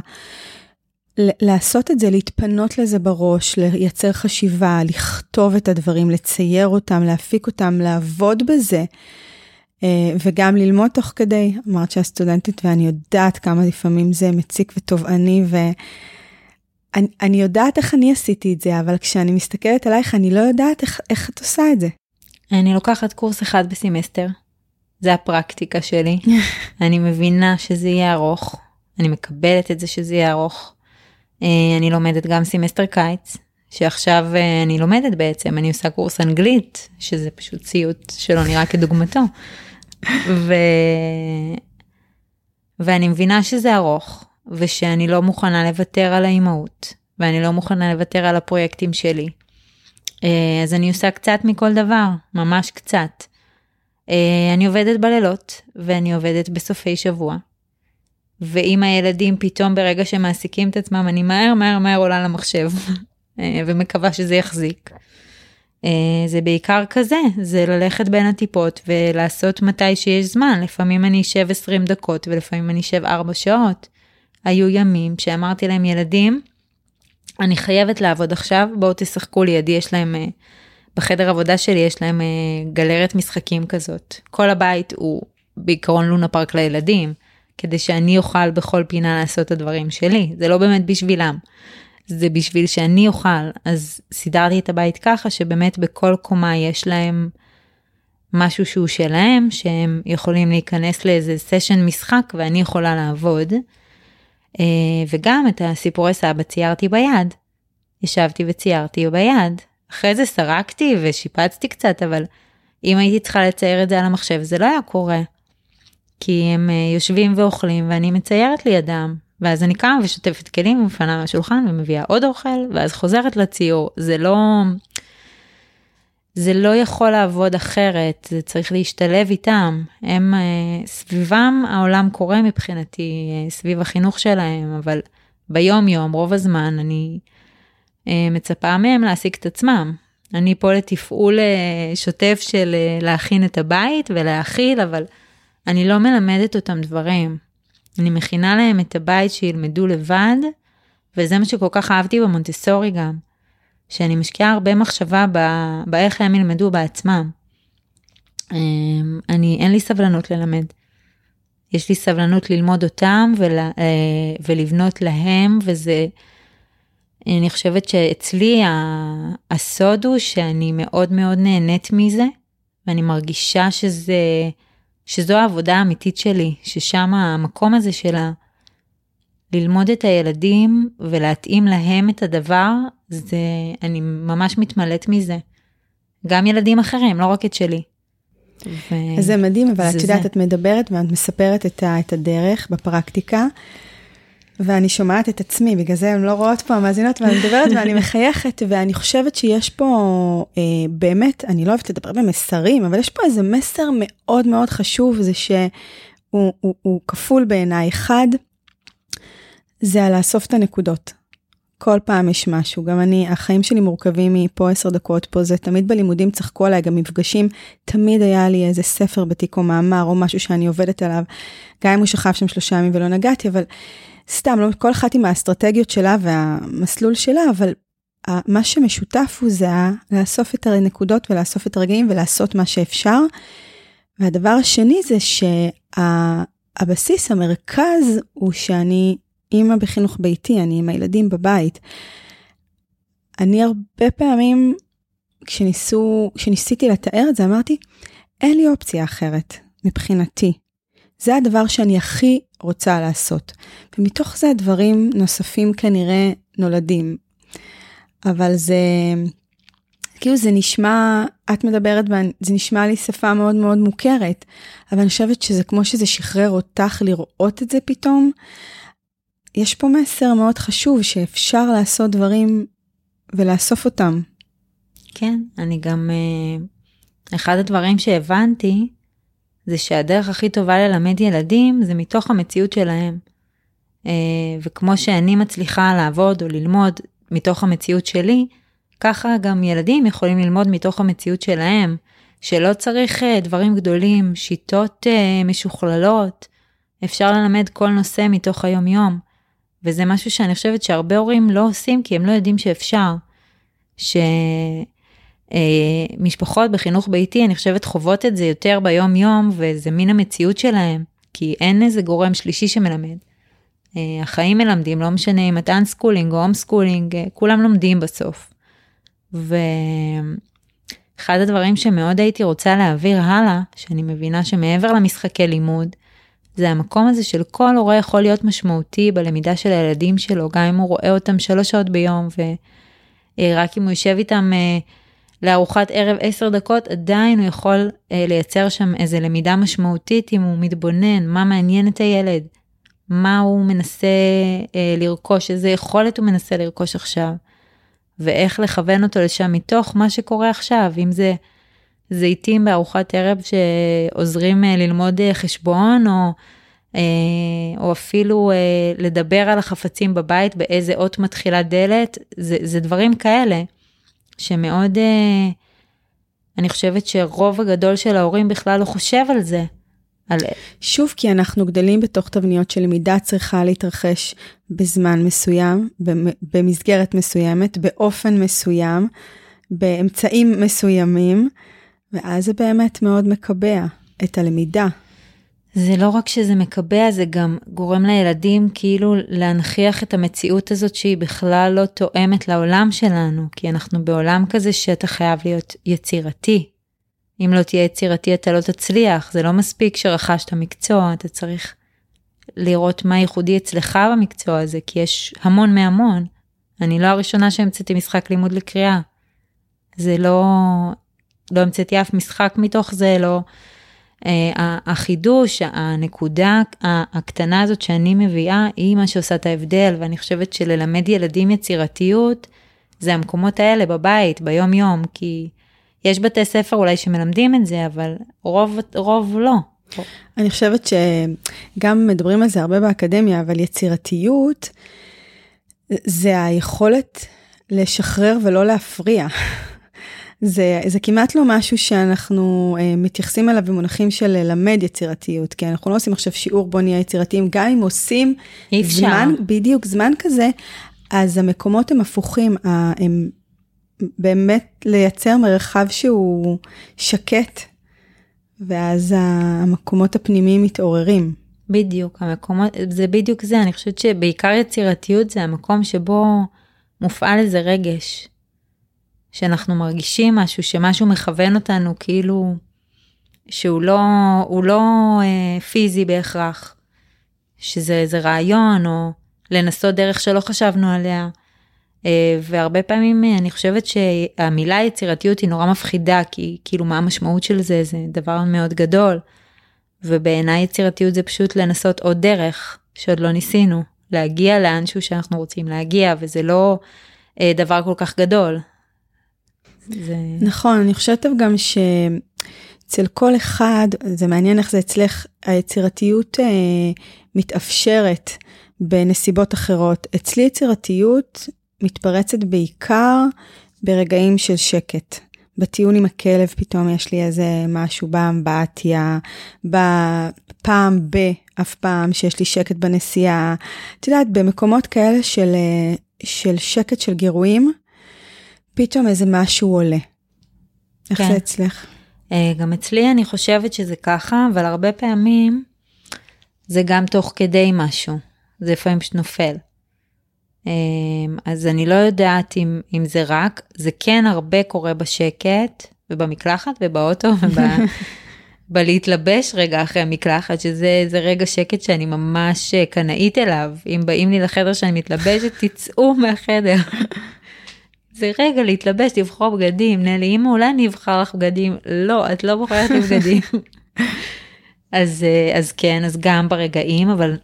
לעשות את זה, להתפנות לזה בראש, לייצר חשיבה, לכתוב את הדברים, לצייר אותם, להפיק אותם, לעבוד בזה. אה, וגם ללמוד תוך כדי. אמרת שהסטודנטית ואני יודעת כמה לפעמים זה מציק ותובעני ואני יודעת איך אני עשיתי את זה, אבל כשאני מסתכלת עלייך אני לא יודעת איך, איך את עושה את זה. אני לוקחת קורס אחד בסמסטר, זה הפרקטיקה שלי. אני מבינה שזה יהיה ארוך, אני מקבלת את זה שזה יהיה ארוך. אה, אני לומדת גם סמסטר קיץ, שעכשיו אה, אני לומדת בעצם, אני עושה קורס אנגלית, שזה פשוט סיוט שלא נראה כדוגמתו. ו... ואני מבינה שזה ארוך, ושאני לא מוכנה לוותר על האימהות, ואני לא מוכנה לוותר על הפרויקטים שלי. אה, אז אני עושה קצת מכל דבר, ממש קצת. אני עובדת בלילות, ואני עובדת בסופי שבוע. ועם הילדים פתאום ברגע שמעסיקים את עצמם, אני מהר מהר מהר עולה למחשב, אה, ומקווה שזה יחזיק. זה בעיקר כזה, זה ללכת בין הטיפות ולעשות מתי שיש זמן, לפעמים אני אשב 20 דקות ולפעמים אני אשב 4 שעות. היו ימים שאמרתי להם ילדים, אני חייבת לעבוד עכשיו, בואו תשחקו לידי, יש להם, אה, בחדר עבודה שלי יש להם אה, גלרת משחקים כזאת. כל הבית הוא בעיקרון לונה פארק לילדים, כדי שאני אוכל בכל פינה לעשות את הדברים שלי, זה לא באמת בשבילם. זה בשביל שאני אוכל, אז סידרתי את הבית ככה שבאמת בכל קומה יש להם משהו שהוא שלהם, שהם יכולים להיכנס לאיזה סשן משחק ואני יכולה לעבוד. אה, וגם את הסיפורי סבא ציירתי ביד. ישבתי וציירתי ביד. אחרי זה סרקתי ושיפצתי קצת, אבל אם הייתי צריכה לצייר את זה על המחשב זה לא היה קורה. כי הם אה, יושבים ואוכלים ואני מציירת לידם. ואז אני קמה ושוטפת כלים ומפנה מהשולחן ומביאה עוד אוכל ואז חוזרת לציור. זה לא... זה לא יכול לעבוד אחרת, זה צריך להשתלב איתם. הם, אה, סביבם העולם קורה מבחינתי, אה, סביב החינוך שלהם, אבל ביום יום, רוב הזמן, אני מצפה מהם להשיג את עצמם. אני פה לתפעול שוטף של להכין את הבית ולהאכיל, אבל אני לא מלמדת אותם דברים. אני מכינה להם את הבית שילמדו לבד, וזה מה שכל כך אהבתי במונטסורי גם. שאני משקיעה הרבה מחשבה באיך הם ילמדו בעצמם. אמ, אני, אין לי סבלנות ללמד. יש לי סבלנות ללמוד אותם ול, אה, ולבנות להם, וזה, אני חושבת שאצלי הסוד הוא שאני מאוד מאוד נהנית מזה, ואני מרגישה שזה, שזו העבודה האמיתית שלי, ששם המקום הזה של ה... ללמוד את הילדים ולהתאים להם את הדבר, זה, אני ממש מתמלאת מזה. גם ילדים אחרים, לא רק את שלי. ו... זה מדהים, אבל זה את יודעת, זה. את מדברת ואת מספרת את, ה, את הדרך בפרקטיקה, ואני שומעת את עצמי, בגלל זה הן לא רואות פה המאזינות, ואני מדברת ואני מחייכת, ואני חושבת שיש פה אה, באמת, אני לא אוהבת לדבר במסרים, אבל יש פה איזה מסר מאוד מאוד חשוב, זה שהוא הוא, הוא כפול בעיניי. אחד, זה על לאסוף את הנקודות. כל פעם יש משהו, גם אני, החיים שלי מורכבים מפה עשר דקות, פה זה תמיד בלימודים צחקו עליי, גם מפגשים, תמיד היה לי איזה ספר בתיק או מאמר או משהו שאני עובדת עליו, גם אם הוא שכב שם שלושה ימים ולא נגעתי, אבל סתם, לא, כל אחת עם האסטרטגיות שלה והמסלול שלה, אבל מה שמשותף הוא זה לאסוף את הנקודות ולאסוף את הרגעים ולעשות מה שאפשר. והדבר השני זה שהבסיס, המרכז, הוא שאני אימא בחינוך ביתי, אני עם הילדים בבית. אני הרבה פעמים, כשניסו, כשניסיתי לתאר את זה, אמרתי, אין לי אופציה אחרת, מבחינתי. זה הדבר שאני הכי רוצה לעשות. ומתוך זה הדברים נוספים כנראה נולדים. אבל זה, כאילו זה נשמע, את מדברת, זה נשמע לי שפה מאוד מאוד מוכרת, אבל אני חושבת שזה כמו שזה שחרר אותך לראות את זה פתאום. יש פה מסר מאוד חשוב שאפשר לעשות דברים ולאסוף אותם. כן, אני גם, אה, אחד הדברים שהבנתי זה שהדרך הכי טובה ללמד ילדים זה מתוך המציאות שלהם. אה, וכמו שאני מצליחה לעבוד או ללמוד מתוך המציאות שלי, ככה גם ילדים יכולים ללמוד מתוך המציאות שלהם, שלא צריך אה, דברים גדולים, שיטות משוכללות, אפשר ללמד כל נושא מתוך היום-יום. וזה משהו שאני חושבת שהרבה הורים לא עושים כי הם לא יודעים שאפשר. שמשפחות אה, בחינוך ביתי, אני חושבת, חוות את זה יותר ביום יום, וזה מין המציאות שלהם, כי אין איזה גורם שלישי שמלמד. אה, החיים מלמדים, לא משנה אם את unschooling או homeschooling, כולם לומדים בסוף. ואחד הדברים שמאוד הייתי רוצה להעביר הלאה, שאני מבינה שמעבר למשחקי לימוד, זה המקום הזה של כל הורה יכול להיות משמעותי בלמידה של הילדים שלו, גם אם הוא רואה אותם שלוש שעות ביום, ורק אם הוא יושב איתם אה, לארוחת ערב עשר דקות, עדיין הוא יכול אה, לייצר שם איזה למידה משמעותית אם הוא מתבונן, מה מעניין את הילד, מה הוא מנסה אה, לרכוש, איזה יכולת הוא מנסה לרכוש עכשיו, ואיך לכוון אותו לשם מתוך מה שקורה עכשיו, אם זה זיתים בארוחת ערב שעוזרים אה, ללמוד אה, חשבון, או, אה, או אפילו אה, לדבר על החפצים בבית, באיזה אות מתחילה דלת, זה, זה דברים כאלה שמאוד, אה, אני חושבת שרוב הגדול של ההורים בכלל לא חושב על זה. על... שוב, כי אנחנו גדלים בתוך תבניות שלמידה צריכה להתרחש בזמן מסוים, במסגרת מסוימת, באופן מסוים, באמצעים מסוימים, ואז זה באמת מאוד מקבע את הלמידה. זה לא רק שזה מקבע, זה גם גורם לילדים כאילו להנכיח את המציאות הזאת שהיא בכלל לא תואמת לעולם שלנו, כי אנחנו בעולם כזה שאתה חייב להיות יצירתי. אם לא תהיה יצירתי אתה לא תצליח, זה לא מספיק שרכשת מקצוע, אתה צריך לראות מה ייחודי אצלך במקצוע הזה, כי יש המון מהמון. אני לא הראשונה שהמצאתי משחק לימוד לקריאה. זה לא, לא המצאתי אף משחק מתוך זה, לא... אה, החידוש, הנקודה הקטנה הזאת שאני מביאה, היא מה שעושה את ההבדל, ואני חושבת שללמד ילדים יצירתיות, זה המקומות האלה בבית, ביום יום, כי יש בתי ספר אולי שמלמדים את זה, אבל רוב, רוב לא. אני חושבת שגם מדברים על זה הרבה באקדמיה, אבל יצירתיות זה היכולת לשחרר ולא להפריע. זה, זה כמעט לא משהו שאנחנו uh, מתייחסים אליו במונחים של ללמד יצירתיות, כי אנחנו לא עושים עכשיו שיעור בוא נהיה יצירתיים, גם אם עושים זמן, בדיוק זמן כזה, אז המקומות הם הפוכים, הם באמת לייצר מרחב שהוא שקט, ואז המקומות הפנימיים מתעוררים. בדיוק, המקומות, זה בדיוק זה, אני חושבת שבעיקר יצירתיות זה המקום שבו מופעל איזה רגש. שאנחנו מרגישים משהו, שמשהו מכוון אותנו כאילו, שהוא לא, לא אה, פיזי בהכרח, שזה איזה רעיון או לנסות דרך שלא חשבנו עליה. אה, והרבה פעמים אה, אני חושבת שהמילה יצירתיות היא נורא מפחידה, כי כאילו מה המשמעות של זה, זה דבר מאוד גדול. ובעיניי יצירתיות זה פשוט לנסות עוד דרך שעוד לא ניסינו, להגיע לאנשהו שאנחנו רוצים להגיע, וזה לא אה, דבר כל כך גדול. זה... נכון, אני חושבת גם שאצל כל אחד, זה מעניין איך זה אצלך, היצירתיות אה, מתאפשרת בנסיבות אחרות. אצלי יצירתיות מתפרצת בעיקר ברגעים של שקט. בטיעון עם הכלב פתאום יש לי איזה משהו באמבטיה, בפעם ב, אף פעם שיש לי שקט בנסיעה. את יודעת, במקומות כאלה של, אה, של שקט של גירויים, פתאום איזה משהו עולה. איך כן. זה אצלך? אה, גם אצלי אני חושבת שזה ככה, אבל הרבה פעמים זה גם תוך כדי משהו. זה לפעמים שנופל. אה, אז אני לא יודעת אם, אם זה רק, זה כן הרבה קורה בשקט ובמקלחת ובאוטו ובלהתלבש רגע אחרי המקלחת, שזה רגע שקט שאני ממש קנאית אליו. אם באים לי לחדר שאני מתלבשת, תצאו מהחדר. זה רגע להתלבש, לבחור בגדים. נלי, אמא, אולי אני אבחר לך בגדים. לא, את לא בוחרת בגדים. אז, אה, אז כן, אז גם ברגעים, אבל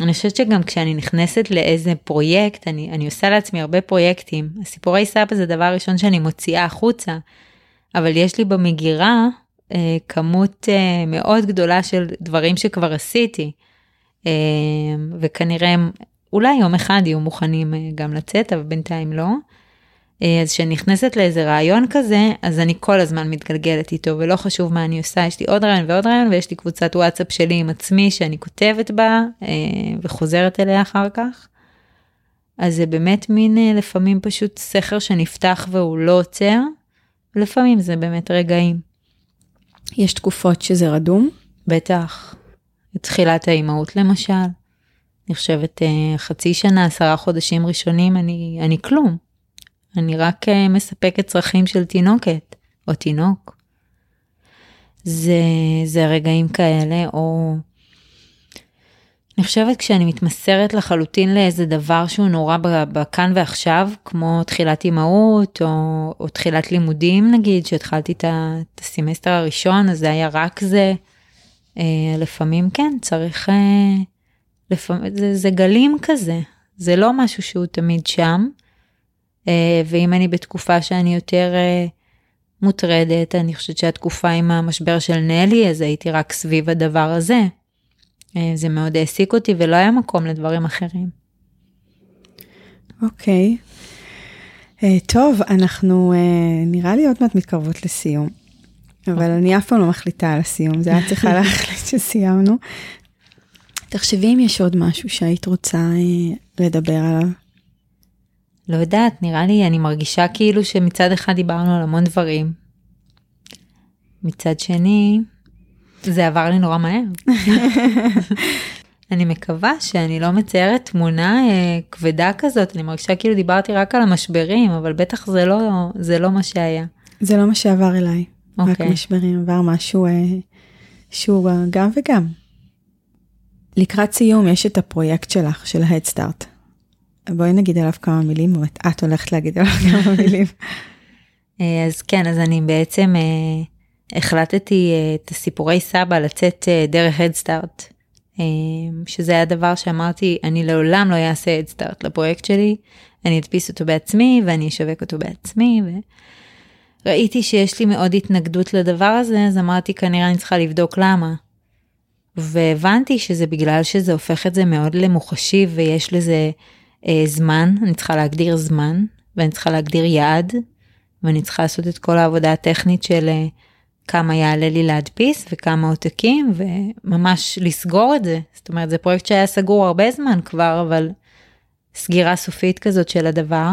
אני חושבת שגם כשאני נכנסת לאיזה פרויקט, אני, אני עושה לעצמי הרבה פרויקטים. הסיפורי סבא זה דבר ראשון שאני מוציאה החוצה, אבל יש לי במגירה אה, כמות אה, מאוד גדולה של דברים שכבר עשיתי, אה, וכנראה אולי יום אחד יהיו מוכנים אה, גם לצאת, אבל בינתיים לא. אה, אז כשאני נכנסת לאיזה רעיון כזה, אז אני כל הזמן מתגלגלת איתו, ולא חשוב מה אני עושה, יש לי עוד רעיון ועוד רעיון, ויש לי קבוצת וואטסאפ שלי עם עצמי שאני כותבת בה, אה, וחוזרת אליה אחר כך. אז זה באמת מין אה, לפעמים פשוט סכר שנפתח והוא לא עוצר, ולפעמים זה באמת רגעים. יש תקופות שזה רדום? בטח. תחילת האימהות למשל. אני חושבת חצי שנה, עשרה חודשים ראשונים, אני, אני כלום. אני רק אה, מספקת צרכים של תינוקת או תינוק. זה, זה רגעים כאלה, או אני חושבת כשאני מתמסרת לחלוטין לאיזה דבר שהוא נורא בכאן ועכשיו, כמו תחילת אימהות, או, או תחילת לימודים נגיד, שהתחלתי את הסמסטר הראשון, אז זה היה רק זה. אה, לפעמים כן, צריך אה, לפעמים זה, זה גלים כזה, זה לא משהו שהוא תמיד שם. אה, ואם אני בתקופה שאני יותר אה, מוטרדת, אני חושבת שהתקופה עם המשבר של נלי, אז הייתי רק סביב הדבר הזה. אה, זה מאוד העסיק אותי ולא היה מקום לדברים אחרים. אוקיי. Okay. טוב, אנחנו נראה לי עוד מעט מתקרבות לסיום. אבל אני אף פעם לא מחליטה על הסיום, זה היה צריכה להחליט שסיימנו. תחשבי אם יש עוד משהו שהיית רוצה אה, לדבר עליו. לא יודעת, נראה לי, אני מרגישה כאילו שמצד אחד דיברנו על המון דברים. מצד שני, זה עבר לי נורא מהר. אני מקווה שאני לא מציירת תמונה אה, כבדה כזאת, אני מרגישה כאילו דיברתי רק על המשברים, אבל בטח זה לא, זה לא מה שהיה. זה לא מה שעבר אליי. Okay. רק אוקיי. משברים, עבר משהו אה, שהוא גם וגם. לקראת סיום יש את הפרויקט שלך, של ההדסטארט. בואי נגיד עליו כמה מילים, או את הולכת להגיד עליו כמה מילים. אה, אז כן, אז אני בעצם אה, החלטתי אה, את הסיפורי סבא לצאת אה, דרך הדסטארט, אה, שזה הדבר שאמרתי, אני לעולם לא אעשה הדסטארט לפרויקט שלי, אני אדפיס אותו בעצמי ואני אשווק אותו בעצמי. ו... ראיתי שיש לי מאוד התנגדות לדבר הזה, אז אמרתי כנראה אני צריכה לבדוק למה. והבנתי שזה בגלל שזה הופך את זה מאוד למוחשי ויש לזה זמן, אני צריכה להגדיר זמן, ואני צריכה להגדיר יעד, ואני צריכה לעשות את כל העבודה הטכנית של אה, כמה יעלה לי להדפיס וכמה עותקים, וממש לסגור את זה. זאת אומרת, זה פרויקט שהיה סגור הרבה זמן כבר, אבל סגירה סופית כזאת של הדבר.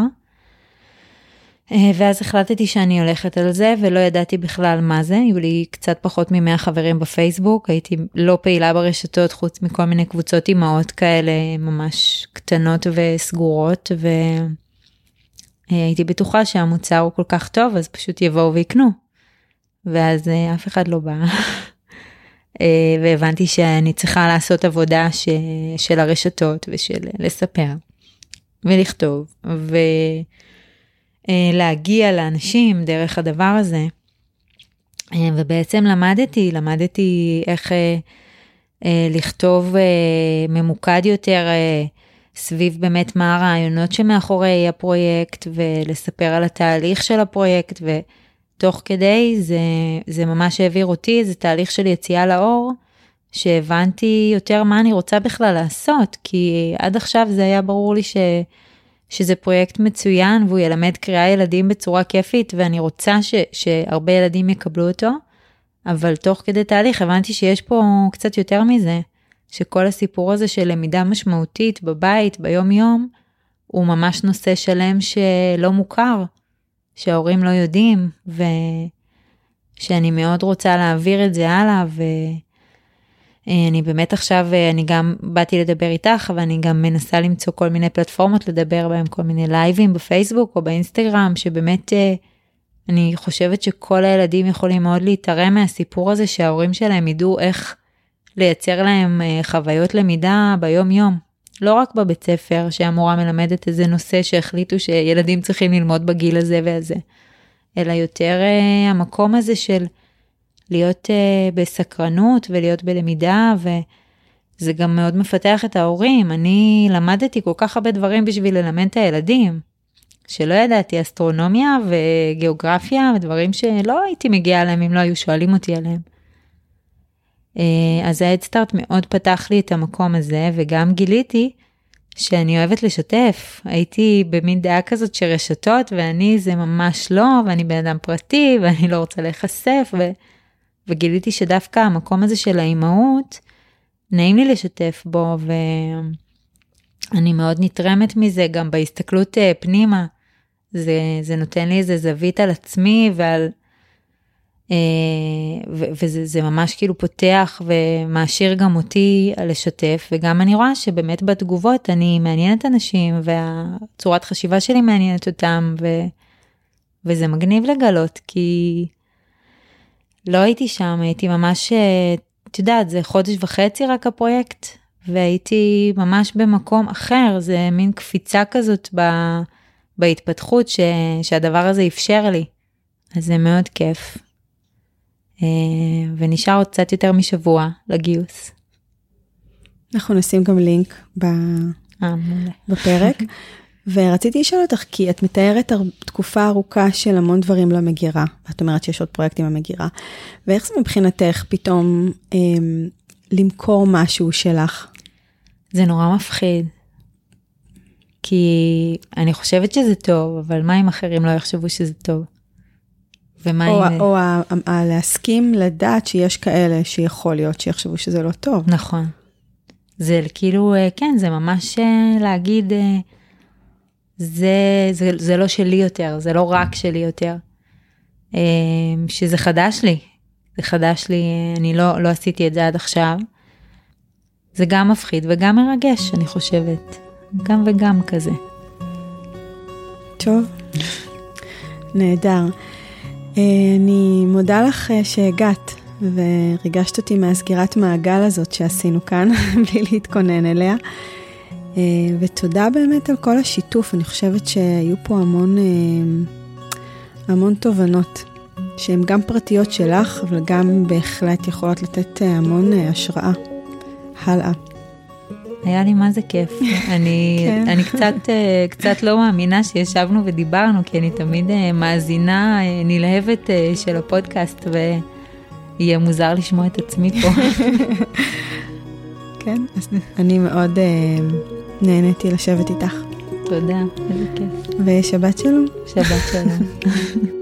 אה, ואז החלטתי שאני הולכת על זה ולא ידעתי בכלל מה זה, היו לי קצת פחות מ-100 חברים בפייסבוק, הייתי לא פעילה ברשתות חוץ מכל מיני קבוצות אימהות כאלה ממש קטנות וסגורות והייתי בטוחה שהמוצר הוא כל כך טוב אז פשוט יבואו ויקנו. ואז אה, אף אחד לא בא. אה, והבנתי שאני צריכה לעשות עבודה ש... של הרשתות ושל לספר ולכתוב. ו... אה, להגיע לאנשים דרך הדבר הזה. אה, ובעצם למדתי, למדתי איך אה, לכתוב ממוקד יותר סביב באמת מה הרעיונות שמאחורי הפרויקט ולספר על התהליך של הפרויקט ותוך כדי זה, זה ממש העביר אותי, זה תהליך של יציאה לאור. שהבנתי יותר מה אני רוצה בכלל לעשות, כי עד עכשיו זה היה ברור לי ש... שזה פרויקט מצוין והוא ילמד קריאה ילדים בצורה כיפית ואני רוצה ש, שהרבה ילדים יקבלו אותו, אבל תוך כדי תהליך הבנתי שיש פה קצת יותר מזה, שכל הסיפור הזה של למידה משמעותית בבית, ביום יום, הוא ממש נושא שלם שלא מוכר, שההורים לא יודעים, ושאני מאוד רוצה להעביר את זה הלאה, ו... אה, אני באמת עכשיו, אה, אני גם באתי לדבר איתך, אבל אני גם מנסה למצוא כל מיני פלטפורמות לדבר בהם, כל מיני לייבים בפייסבוק או באינסטגרם, שבאמת אה, אני חושבת שכל הילדים יכולים מאוד להתערם מהסיפור הזה, שההורים שלהם ידעו איך לייצר להם חוויות למידה ביום יום. לא רק בבית ספר, שהמורה מלמדת איזה נושא שהחליטו שילדים צריכים ללמוד בגיל הזה והזה, אלא יותר המקום הזה של להיות uh, בסקרנות ולהיות בלמידה וזה גם מאוד מפתח את ההורים. אני למדתי כל כך הרבה דברים בשביל ללמד את הילדים, שלא ידעתי אסטרונומיה וגיאוגרפיה ודברים שלא הייתי מגיעה אליהם אם לא היו שואלים אותי עליהם. Uh, אז ההדסטארט מאוד פתח לי את המקום הזה וגם גיליתי שאני אוהבת לשתף. הייתי במין דעה כזאת שרשתות ואני זה ממש לא ואני בן אדם פרטי ואני לא רוצה להיחשף. ו... וגיליתי שדווקא המקום הזה של האימהות, נעים לי לשתף בו, ואני מאוד נתרמת מזה גם בהסתכלות אה, פנימה. זה, זה נותן לי איזה זווית על עצמי ועל... אה, ו- וזה ממש כאילו פותח ומעשיר גם אותי לשתף וגם אני רואה שבאמת בתגובות אני מעניינת אנשים והצורת חשיבה שלי מעניינת אותם ו- וזה מגניב לגלות כי לא הייתי שם, הייתי ממש, אה, את יודעת, זה חודש וחצי רק הפרויקט, והייתי ממש במקום אחר, זה מין קפיצה כזאת ב, בהתפתחות ש, שהדבר הזה אפשר לי. אז זה מאוד כיף. אה, ונשאר עוד קצת יותר משבוע לגיוס. אנחנו נשים גם לינק ב... אה. בפרק. ורציתי לשאול אותך, כי את מתארת תקופה ארוכה של המון דברים למגירה, ואת אומרת שיש עוד פרויקטים למגירה, ואיך זה מבחינתך פתאום אה, למכור משהו שלך? זה נורא מפחיד. כי אני חושבת שזה טוב, אבל מה אם אחרים לא יחשבו שזה טוב? ומה או, אם... או ה, ה, ה, להסכים לדעת שיש כאלה שיכול להיות שיחשבו שזה לא טוב. נכון. זה כאילו, אה, כן, זה ממש אה, להגיד, אה, זה, זה, זה לא שלי יותר, זה לא רק שלי יותר. אה, שזה חדש לי, זה חדש לי, אני לא, לא עשיתי את זה עד עכשיו. זה גם מפחיד וגם מרגש, אני חושבת. גם וגם כזה. טוב, נהדר. אה, אני מודה לך אה, שהגעת וריגשת אותי מהסגירת מעגל הזאת שעשינו כאן, בלי להתכונן אליה. אה, ותודה באמת על כל השיתוף, אני חושבת שהיו פה המון, אה, המון תובנות, שהן גם פרטיות שלך, אבל גם בהחלט יכולות לתת אה, המון אה, השראה. הלאה. היה לי מה זה כיף. אני, כן. אני קצת, קצת לא מאמינה שישבנו ודיברנו, כי אני תמיד מאזינה נלהבת של הפודקאסט, ויהיה מוזר לשמוע את עצמי פה. כן, אז אני מאוד אה, נהניתי לשבת איתך, תודה, איזה כיף. ושבת שלום. שבת שלום.